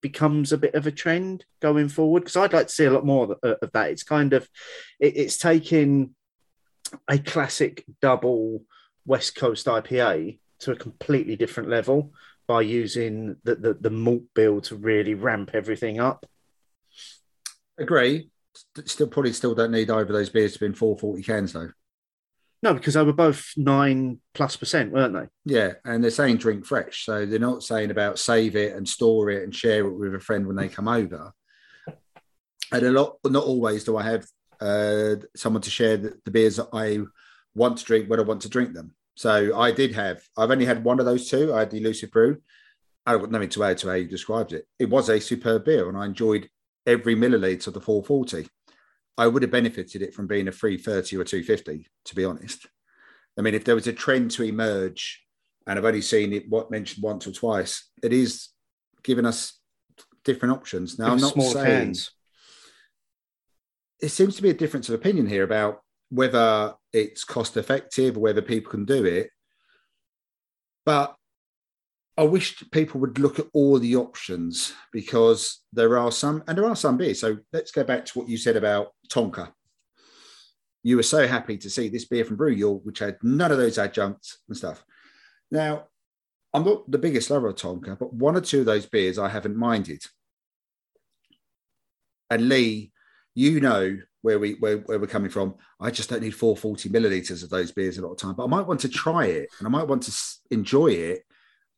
S2: becomes a bit of a trend going forward because I'd like to see a lot more of, that. It's kind of, it, it's taking a classic double West Coast IPA to a completely different level by using the, the, the malt bill to really ramp everything up.
S3: Agree. Still, probably still don't need either of those beers to be in 440 cans though.
S2: No, because they were both nine plus percent, weren't they?
S3: Yeah, and they're saying drink fresh, so they're not saying about save it and store it and share it with a friend when they come over. And a lot, not always, do I have uh, someone to share the, the beers that I want to drink when I want to drink them. So I did have. I've only had one of those two. I had the Elusive Brew. I've got nothing to add to how you described it. It was a superb beer, and I enjoyed every milliliter of the 440. I would have benefited it from being a 330 or 250, to be honest. I mean, if there was a trend to emerge, and I've only seen it what mentioned once or twice, it is giving us different options. Now, I'm not saying it seems to be a difference of opinion here about whether it's cost effective or whether people can do it. But I wish people would look at all the options because there are some, and there are some beers. So let's go back to what you said about Tonka. You were so happy to see this beer from Brew York, which had none of those adjuncts and stuff. Now, I'm not the biggest lover of Tonka, but one or two of those beers I haven't minded. And Lee, you know where we where, where we're coming from. I just don't need 440 milliliters of those beers a lot of time, but I might want to try it and I might want to enjoy it.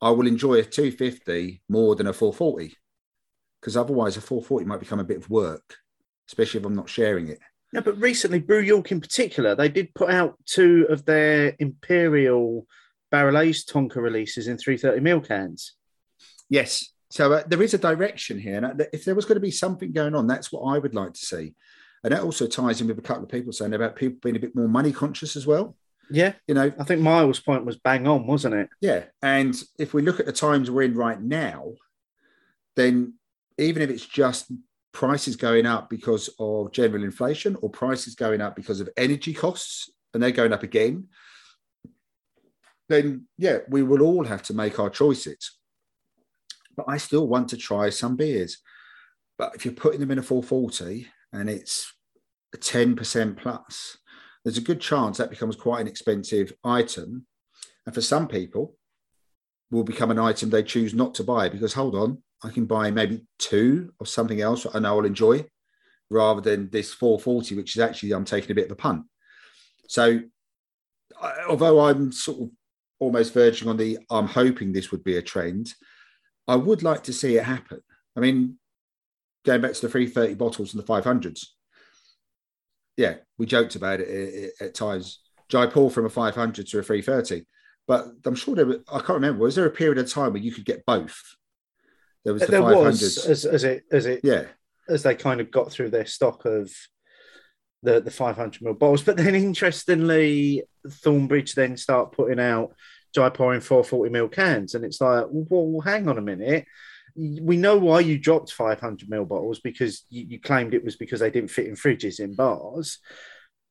S3: I will enjoy a 250 more than a 440 because otherwise a 440 might become a bit of work, especially if I'm not sharing it.
S2: No, but recently, Brew York in particular, they did put out two of their Imperial barrel aged Tonka releases in 330ml cans.
S3: Yes. So uh, there is a direction here. And uh, if there was going to be something going on, that's what I would like to see. And that also ties in with a couple of people saying about people being a bit more money conscious as well.
S2: Yeah,
S3: You know,
S2: I think Miles' point was bang on, wasn't it?
S3: Yeah. And if we look at the times we're in right now, then even if it's just prices going up because of general inflation or prices going up because of energy costs and they're going up again, then yeah, we will all have to make our choices. But I still want to try some beers. But if you're putting them in a 440 and it's 10% plus, there's a good chance that becomes quite an expensive item. And for some people, will become an item they choose not to buy because hold on, I can buy maybe two of something else I know I'll enjoy rather than this 440, which is actually I'm taking a bit of a punt. So I- although I'm sort of almost verging on the I'm hoping this would be a trend, I would like to see it happen. I mean, going back to the 330 bottles and the 500s, yeah, we joked about it at, times. Jaipur from a 500 to a 330. But I'm sure there, were- I can't remember. Was there a period of time where you could get both? There was the
S2: there
S3: 500s.
S2: was as, as it as it
S3: yeah,
S2: as they kind of got through their stock of the the 500 ml bottles. But then interestingly, Thornbridge then start putting out Jaipur in 440 ml cans, and it's like, well, hang on a minute. We know why you dropped 500 ml bottles because you, you claimed it was because they didn't fit in fridges in bars.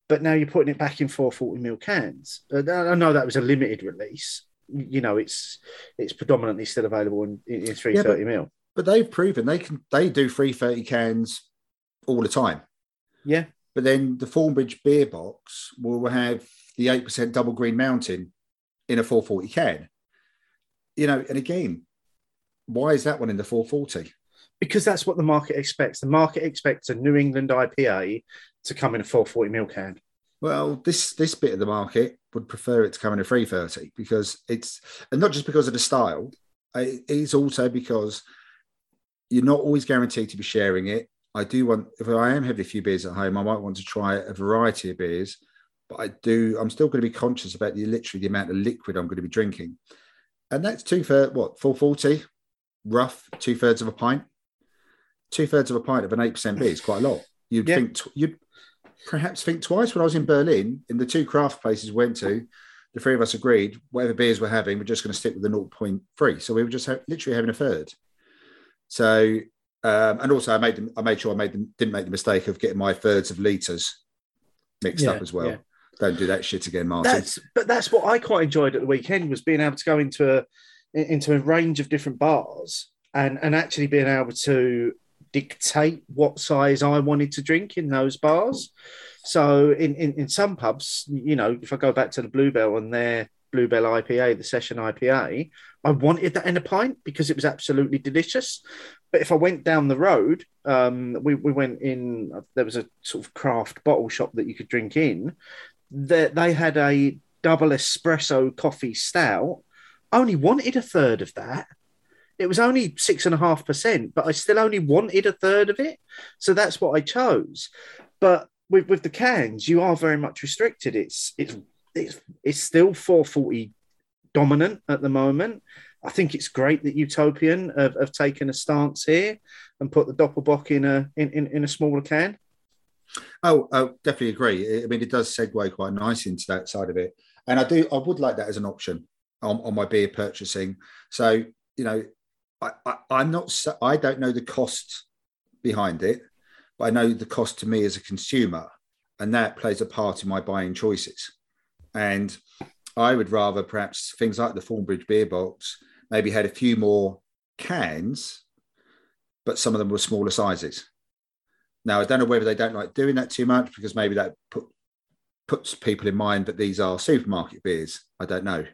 S2: But now you're putting it back in 440 ml cans. Uh, I know that was a limited release. You know, it's it's predominantly still available in, in, in 330 ml.
S3: but they've proven they can. They do 330 cans all the time.
S2: Yeah.
S3: But then the Thornbridge beer box will have the 8% double green mountain in a 440 can. You know, and again, why is that one in the 440?
S2: because that's what the market expects. The market expects a New England IPA to come in a 440 ml can.
S3: Well, this this bit of the market would prefer it to come in a 330 because it's and not just because of the style, uh, it is also because you're not always guaranteed to be sharing it. I do want if I am having a few beers at home, I might want to try a variety of beers, but I do I'm still going to be conscious about the literally the amount of liquid I'm going to be drinking. And that's two thirds what 440 rough two thirds of a pint. Two thirds of a pint of an eight percent beer is quite a lot. You'd
S2: Yeah.
S3: think tw- you'd perhaps think twice when I was in Berlin in the two craft places we went to. The three of us agreed whatever beers we're having, we're just going to stick with the 0.3. So we were just ha- literally having a third. So um, and also I made them, I made sure I made them didn't make the mistake of getting my thirds of liters mixed
S2: Yeah,
S3: up as well.
S2: yeah.
S3: Don't do that shit again, Martin.
S2: That's but that's what I quite enjoyed at the weekend was being able to go into a into a range of different bars and and actually being able to dictate what size I wanted to drink in those bars. So in, in, in some pubs, you know, if I go back to the Bluebell and their Bluebell IPA, the session IPA, I wanted that in a pint because it was absolutely delicious. But if I went down the road, um, we, we went in, there was a sort of craft bottle shop that you could drink in. That they had a double espresso coffee stout. Only wanted a third of that. It was only six and a half percent, but I still only wanted a third of it. So that's what I chose. But with, with the cans, you are very much restricted. It's it's it's it's still 440 dominant at the moment. I think it's great that Utopian have, have taken a stance here and put the Doppelbock in a in, in, in a smaller can.
S3: Oh, I definitely agree. I mean, it does segue quite nice into that side of it, and I do. I would like that as an option on, on my beer purchasing. So you know, I, I, I'm not. I don't know the cost behind it, but I know the cost to me as a consumer, and that plays a part in my buying choices. And I would rather perhaps things like the Thornbridge beer box maybe had a few more cans, but some of them were smaller sizes. Now I don't know whether they don't like doing that too much because maybe that put, puts people in mind that these are supermarket beers. I don't know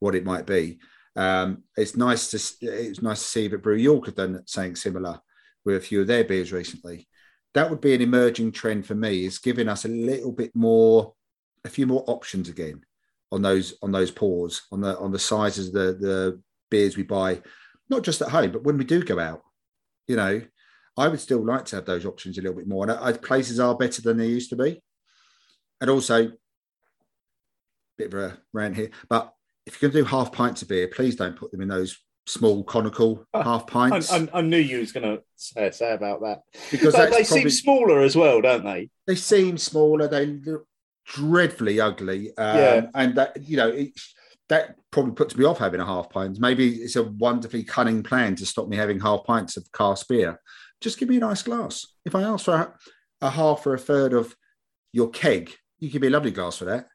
S3: what it might be. Um, it's nice to it's nice to see that Brew York have done something similar with a few of their beers recently. That would be an emerging trend for me. Is giving us a little bit more, a few more options again on those on those pours on the on the sizes of the the beers we buy, not just at home, but when we do go out. You know, I would still like to have those options a little bit more. And I, places are better than they used to be. And also, a bit of a rant here, but if you're going to do half pints of beer, please don't put them in those small conical
S2: Oh,
S3: half pints.
S2: I, I, I knew you was going to say, say about that
S3: because
S2: They- they
S3: probably,
S2: seem smaller as well, don't they?
S3: they seem smaller. They look dreadfully ugly. Um,
S2: Yeah.
S3: And that, you know, it, that probably puts me off having a half pint. Maybe it's a wonderfully cunning plan to stop me having half pints of cask beer. Just give me a nice glass. If I ask for a, a half or a third of your keg, you give me a lovely glass for that.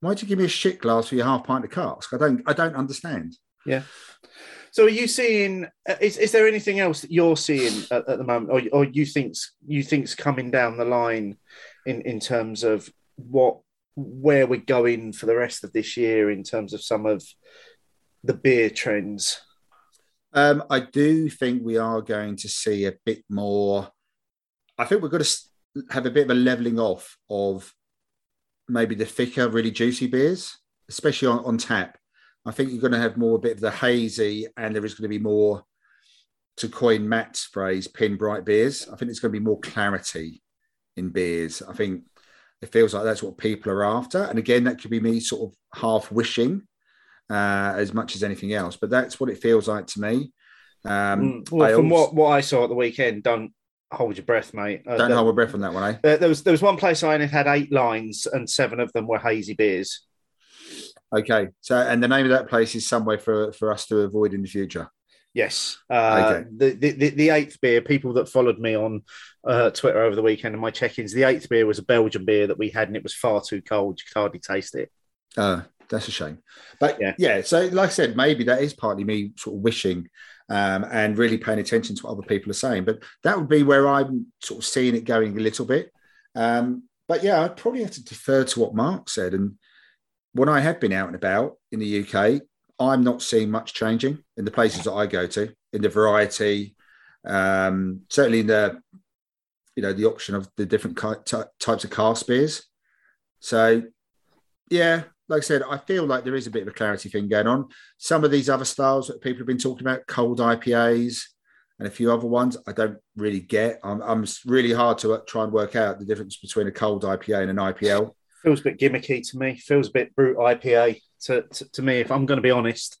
S3: Why'd you give me a shit glass for your half pint of cask? I don't. I don't understand. Yeah.
S2: So, are you seeing? uh, Is, is there anything else that you're seeing at, at the moment, or, or you think's you think's coming down the line in in terms of what where we're going for the rest of this year in terms of some of the beer trends?
S3: Um, I do think we are going to see a bit more. I think we're going to have a bit of a leveling off of maybe the thicker, really juicy beers, especially on, on tap. I think you're going to have more a bit of the hazy, and there is going to be more, to coin Matt's phrase, pin bright beers. I think there's going to be more clarity in beers. I think it feels like that's what people are after. And again, that could be me sort of half wishing uh, as much as anything else, but that's what it feels like to me. Um,
S2: Mm, well,
S3: I
S2: from
S3: also-
S2: what, what I saw at the weekend, don't hold your breath, mate. Uh,
S3: don't
S2: there,
S3: hold my breath on that one, eh?
S2: there, there was there was one place I only had eight lines, and seven of them were hazy beers.
S3: Okay. So, and the name of that place is somewhere for, for us to avoid in the future.
S2: Yes. Uh,
S3: Okay.
S2: the, the, the, the eighth beer, people that followed me on uh, Twitter over the weekend and my check ins, the eighth beer was a Belgian beer that we had and it was far too cold. You could hardly taste it.
S3: Uh, that's a shame. But
S2: Yeah.
S3: yeah. so like I said, maybe that is partly me sort of wishing um, and really paying attention to what other people are saying. But that would be where I'm sort of seeing it going a little bit. Um, but yeah, I'd probably have to defer to what Mark said. And when I have been out and about in the UK, I'm not seeing much changing in the places that I go to, in the variety, um, certainly in the, you know, the option of the different types of cask beers. So, yeah, like I said, I feel like there is a bit of a clarity thing going on. Some of these other styles that people have been talking about, cold IPAs and a few other ones, I don't really get. I'm, I'm really hard to uh, try and work out the difference between a cold IPA and an IPL.
S2: Feels a bit gimmicky to me. Feels a bit brut IPA to, to, to me, if I'm going to be honest.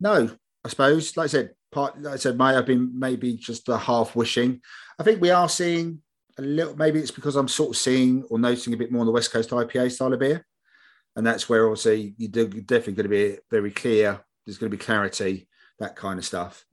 S3: No, I suppose, like I said, part, like I said, may have been maybe just a half wishing. I think we are seeing a little, maybe it's because I'm sort of seeing or noticing a bit more on the West Coast IPA style of beer. And that's where obviously you're definitely going to be very clear. There's going to be clarity, that kind of stuff.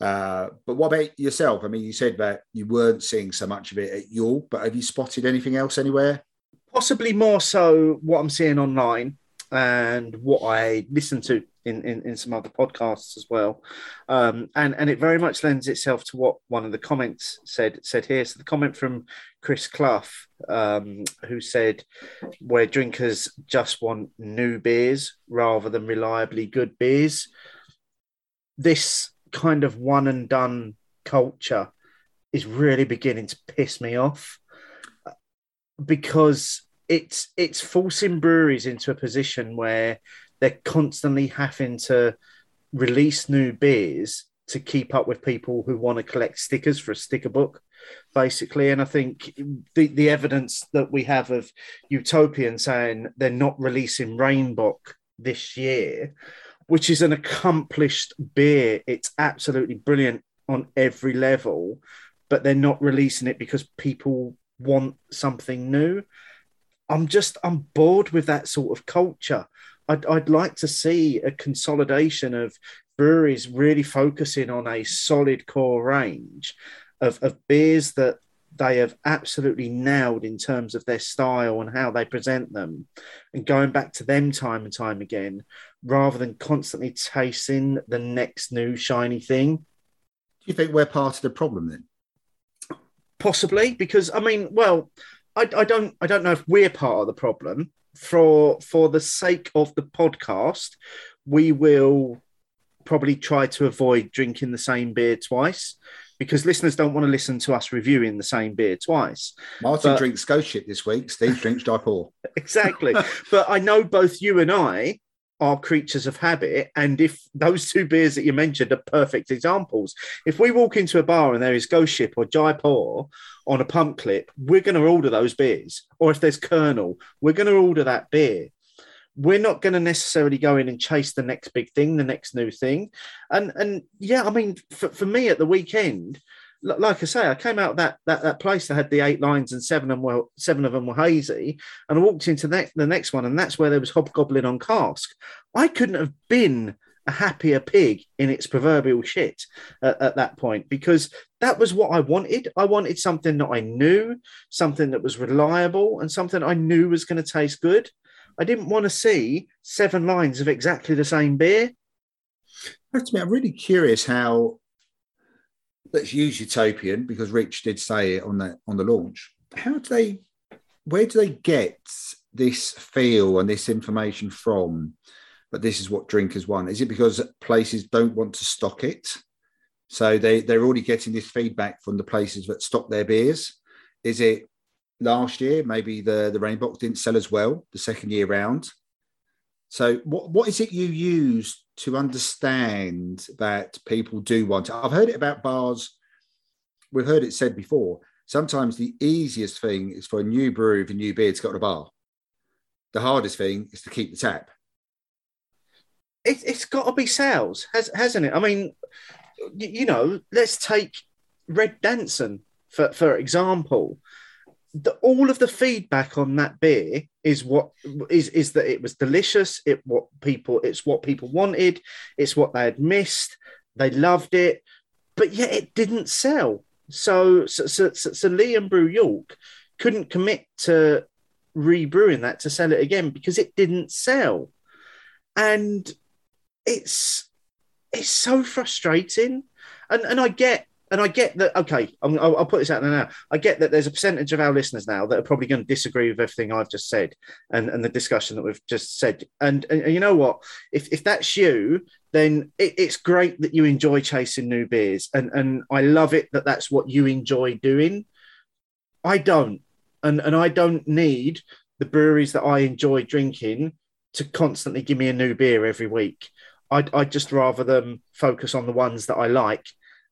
S3: Uh, but what about yourself? I mean, you said that you weren't seeing so much of it at York, but have you spotted anything else anywhere?
S2: Possibly more so what I'm seeing online and what I listen to in, in, in some other podcasts as well. Um, and, and it very much lends itself to what one of the comments said said here. So the comment from Chris Clough, um, who said, where drinkers just want new beers rather than reliably good beers. This kind of one and done culture is really beginning to piss me off because it's it's forcing breweries into a position where they're constantly having to release new beers to keep up with people who want to collect stickers for a sticker book basically. And i think the, the evidence that we have of utopian saying they're not releasing rainbock this year which is an accomplished beer it's absolutely brilliant on every level but they're not releasing it because people want something new i'm just i'm bored with that sort of culture I'd, I'd like to see a consolidation of breweries really focusing on a solid core range of, of beers that they have absolutely nailed in terms of their style and how they present them and going back to them time and time again rather than constantly chasing the next new shiny thing. Do
S3: you think we're part of the problem then?
S2: Possibly, because I mean, well, I, I don't I don't know if we're part of the problem for for the sake of the podcast, we will probably try to avoid drinking the same beer twice because listeners don't want to listen to us reviewing the same beer twice.
S3: Martin but, drinks Ghost Ship this week. Steve drinks Jaipur.
S2: exactly. but I know both you and I are creatures of habit. And if those two beers that you mentioned are perfect examples, if we walk into a bar and there is Ghost Ship or Jaipur on a pump clip, we're going to order those beers. Or if there's Kernel, we're going to order that beer. We're not going to necessarily go in and chase the next big thing, the next new thing. And and yeah, I mean, for, for me at the weekend, like I say, I came out that that that place that had the eight lines and seven of them were seven of them were hazy, and I walked into the next, the next one, and that's where there was hobgoblin on cask. I couldn't have been a happier pig in its proverbial shit at, at that point because that was what I wanted. I wanted something that I knew, something that was reliable, and something I knew was going to taste good. I didn't want to see seven lines of exactly the same beer.
S3: That's me. I'm really curious how let's use utopian because Rich did say it on the on the launch. How do they? Where do they get this feel and this information from? But this is what drinkers want. Is it because places don't want to stock it, so they they're already getting this feedback from the places that stock their beers? Is it last year maybe the the Rainbock didn't sell as well the second year round? So what what is it you use to understand that people do want it. I've heard it about bars. We've heard it said before. Sometimes the easiest thing is for a new brew with a new beer to go to a bar. The hardest thing is to keep the tap.
S2: It, has got to be sales, has, hasn't it? I mean, you know, let's take Red Danson for, for example the, all of the feedback on that beer is what is is that it was delicious. It what people it's what people wanted. It's what they had missed. They loved it, but yet it didn't sell. So so so, so, so Lee and Brew York couldn't commit to rebrewing that to sell it again because it didn't sell, and it's it's so frustrating. And and I get and I get that. Okay, i will put this out there now. I get that there's a percentage of our listeners now that are probably going to disagree with everything I've just said and, and the discussion that we've just said. And, and, and you know what? If if that's you, then it, it's great that you enjoy chasing new beers, and and I love it that that's what you enjoy doing. I don't, and and I don't need the breweries that I enjoy drinking to constantly give me a new beer every week. I'd, I'd just rather them focus on the ones that I like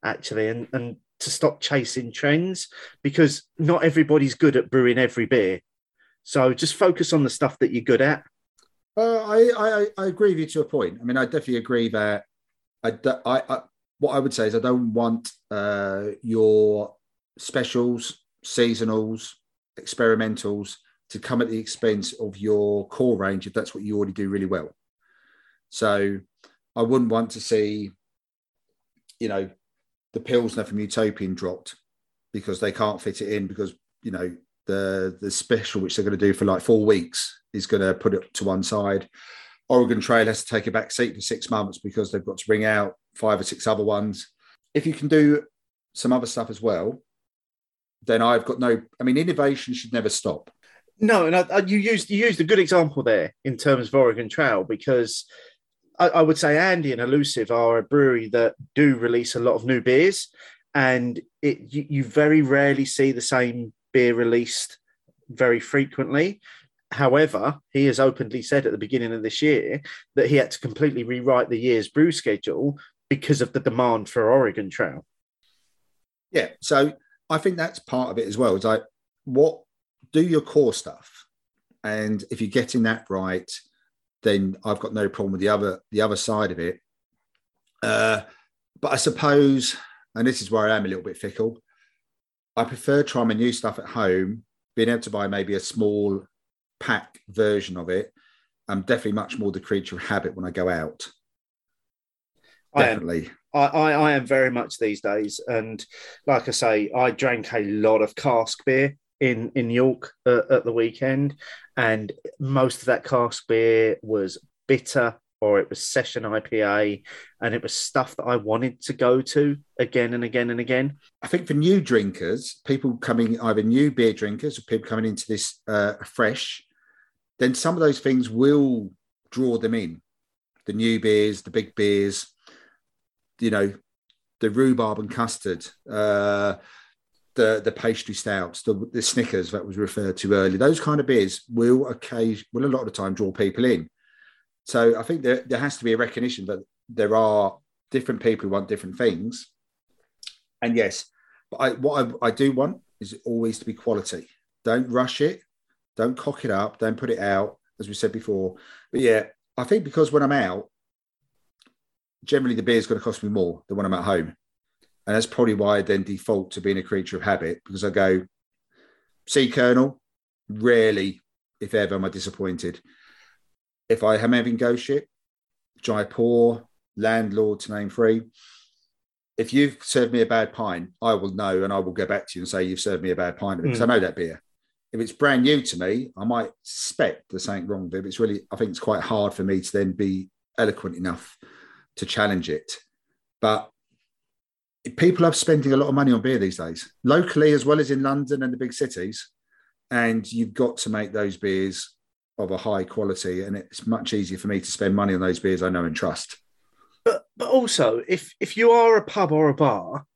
S2: actually, and, and to stop chasing trends because not everybody's good at brewing every beer. So just focus on the stuff that you're good at.
S3: Uh, I, I I agree with you to a point. I mean, I definitely agree that I, I, I what I would say is I don't want uh, your specials, seasonals, experimentals to come at the expense of your core range if that's what you already do really well. So I wouldn't want to see, you know, the Pilsner from Utopian dropped because they can't fit it in because, you know, the the special which they're going to do for like four weeks is going to put it to one side. Oregon Trail has to take a back seat for six months because they've got to bring out five or six other ones. If you can do some other stuff as well, then I've got no. I mean, innovation should never stop.
S2: No, and I, I, you used you used a good example there in terms of Oregon Trail because I, I would say Andy and Elusive are a brewery that do release a lot of new beers, and it you, you very rarely see the same beer released very frequently. However, he has openly said at the beginning of this year that he had to completely rewrite the year's brew schedule because of the demand for Oregon Trail.
S3: Yeah, so I think that's part of it as well. It's like what do your core stuff, and if you're getting that right, then I've got no problem with the other the other side of it. Uh, but I suppose, and this is where I am a little bit fickle. I prefer trying my new stuff at home, being able to buy maybe a small pack version of it. I'm definitely much more the creature of habit when I go out. Definitely.
S2: I, I, I am very much these days, and like I say, I drank a lot of cask beer in in York uh, at the weekend, and most of that cask beer was bitter or it was session IPA, and it was stuff that I wanted to go to again and again and again.
S3: I think for new drinkers, people coming either new beer drinkers or people coming into this uh, fresh, then some of those things will draw them in. The new beers, the big beers, you know, the rhubarb and custard, uh, the the pastry stouts, the, the Snickers that was referred to earlier. Those kind of beers will occasion will a lot of the time draw people in. So I think there, there has to be a recognition that there are different people who want different things. And yes, but I, what I, I do want is always to be quality. Don't rush it. Don't cock it up. Don't put it out, as we said before. But yeah, I think because when I'm out, generally the beer is going to cost me more than when I'm at home. And that's probably why I then default to being a creature of habit because I go, see, Kernel, rarely, if ever, am I disappointed. If I am having ghost ship, Jaipur, landlord to name three, if you've served me a bad pint, I will know and I will go back to you and say you've served me a bad pint because mm. I know that beer. If it's brand new to me, I might suspect there's something wrong with it. It's really, I think it's quite hard for me to then be eloquent enough to challenge it. But people are spending a lot of money on beer these days, locally as well as in London and the big cities. And you've got to make those beers of a high quality. And it's much easier for me to spend money on those beers I know and trust.
S2: But but also, if if you are a pub or a bar,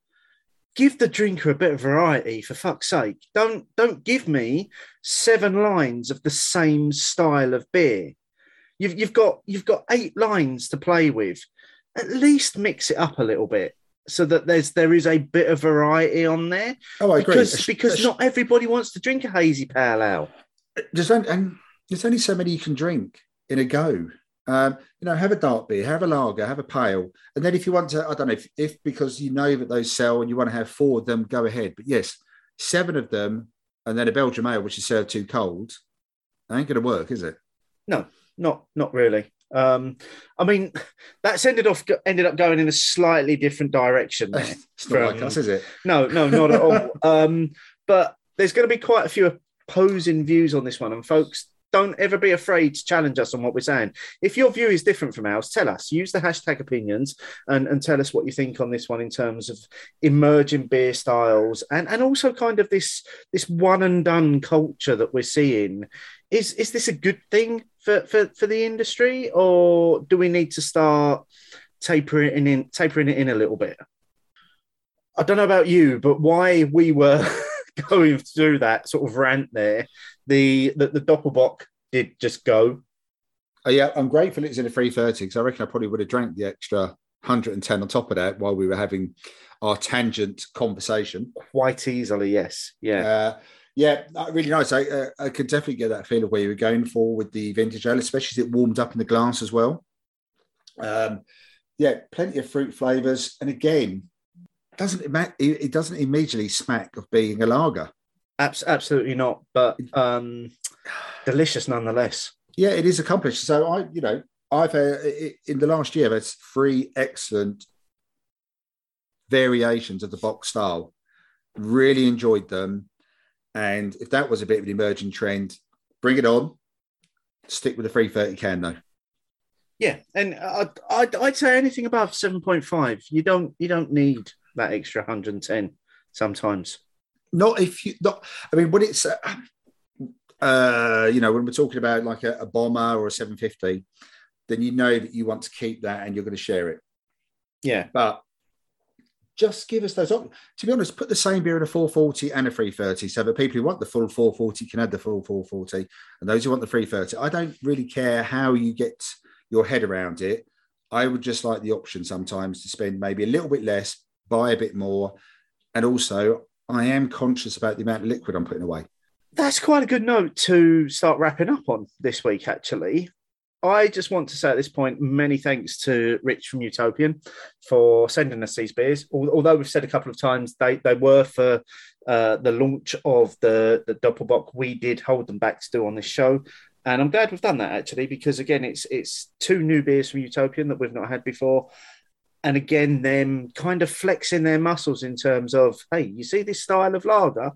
S2: give the drinker a bit of variety for fuck's sake. Don't don't give me seven lines of the same style of beer. You've you've got you've got eight lines to play with. At least mix it up a little bit so that there's there is a bit of variety on there.
S3: Oh, I agree.
S2: Because, because not everybody wants to drink a hazy pale ale.
S3: There's only, and there's only so many you can drink in a go. Um, you know, have a dark beer, have a lager, have a pale, and then if you want to, I don't know if, if because you know that those sell and you want to have four of them, go ahead. But yes, seven of them, and then a Belgian ale which is served too cold, ain't going to work, is it?
S2: No, not not really. Um, I mean, that's ended off ended up going in a slightly different direction.
S3: it's not like us, is it?
S2: No, no, not at all. Um, but there's going to be quite a few opposing views on this one, and folks, don't ever be afraid to challenge us on what we're saying. If your view is different from ours, tell us. Use the hashtag opinions and, and tell us what you think on this one in terms of emerging beer styles and, and also kind of this this one and done culture that we're seeing. Is is this a good thing for, for, for the industry, or do we need to start tapering in tapering it in a little bit? I don't know about you, but why we were going through that sort of rant there, the the, the Doppelbock did just go.
S3: Oh, yeah, I'm grateful it's in a 330 because I reckon I probably would have drank the extra 110 on top of that while we were having our tangent conversation.
S2: Quite easily, yes. Yeah. Uh,
S3: yeah, really nice. I, uh, I could definitely get that feel of where you were going for with the vintage ale, especially as it warmed up in the glass as well. Um, yeah, plenty of fruit flavors, and again, doesn't it, it doesn't immediately smack of being a lager.
S2: Absolutely not, but um, delicious nonetheless.
S3: Yeah, it is accomplished. So I, you know, I've uh, in the last year, there's three excellent variations of the box style. Really enjoyed them. And if that was a bit of an emerging trend, bring it on. Stick with the 330 can though.
S2: Yeah, and I'd, I'd, I'd say anything above seven point five. You don't you don't need that extra hundred and ten sometimes.
S3: Not if you not. I mean, when it's uh, uh, you know when we're talking about like a, a bomber or a seven fifty, then you know that you want to keep that and you're going to share it.
S2: Yeah,
S3: But just give us those. op- To be honest, put the same beer in a 440 and a 330 so that people who want the full 440 can add the full 440 and those who want the 330. I don't really care how you get your head around it. I would just like the option sometimes to spend maybe a little bit less, buy a bit more. And also, I am conscious about the amount of liquid I'm putting away.
S2: that's quite a good note to start wrapping up on this week. Actually, I just want to say at this point, many thanks to Rich from Utopian for sending us these beers. Although we've said a couple of times they they were for uh, the launch of the the Doppelbock, we did hold them back to do on this show. And I'm glad we've done that actually, because again, it's it's two new beers from Utopian that we've not had before. And again, them kind of flexing their muscles in terms of, hey, you see this style of lager?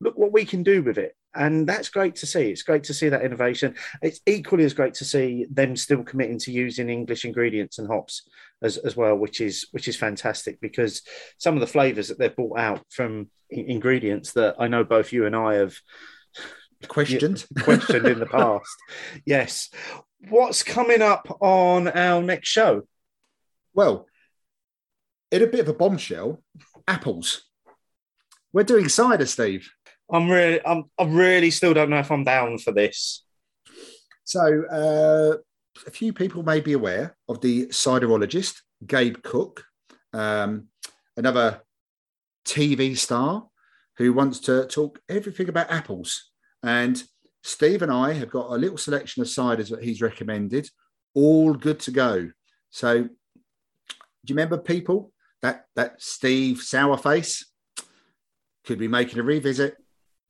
S2: Look what we can do with it. And that's great to see. It's great to see that innovation. It's equally as great to see them still committing to using English ingredients and hops as, as well, which is which is fantastic because some of the flavors that they've brought out from ingredients that I know both you and I have
S3: Questioned.
S2: questioned in the past. Yes. What's coming up on our next show?
S3: Well, in a bit of a bombshell, apples. We're doing cider, Steve.
S2: I'm really, I'm, I really still don't know if I'm down for this.
S3: So, uh, a few people may be aware of the ciderologist, Gabe Cook, um, another TV star who wants to talk everything about apples. And Steve and I have got a little selection of ciders that he's recommended, all good to go. So, do you remember people that that Steve Sourface could be making a revisit?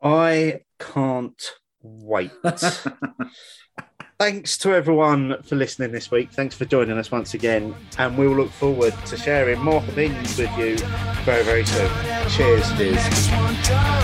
S2: I can't wait. Thanks to everyone for listening this week. Thanks for joining us once again. And we'll look forward to sharing more opinions with you very, very soon. Cheers.
S3: Cheers.
S6: Just one time.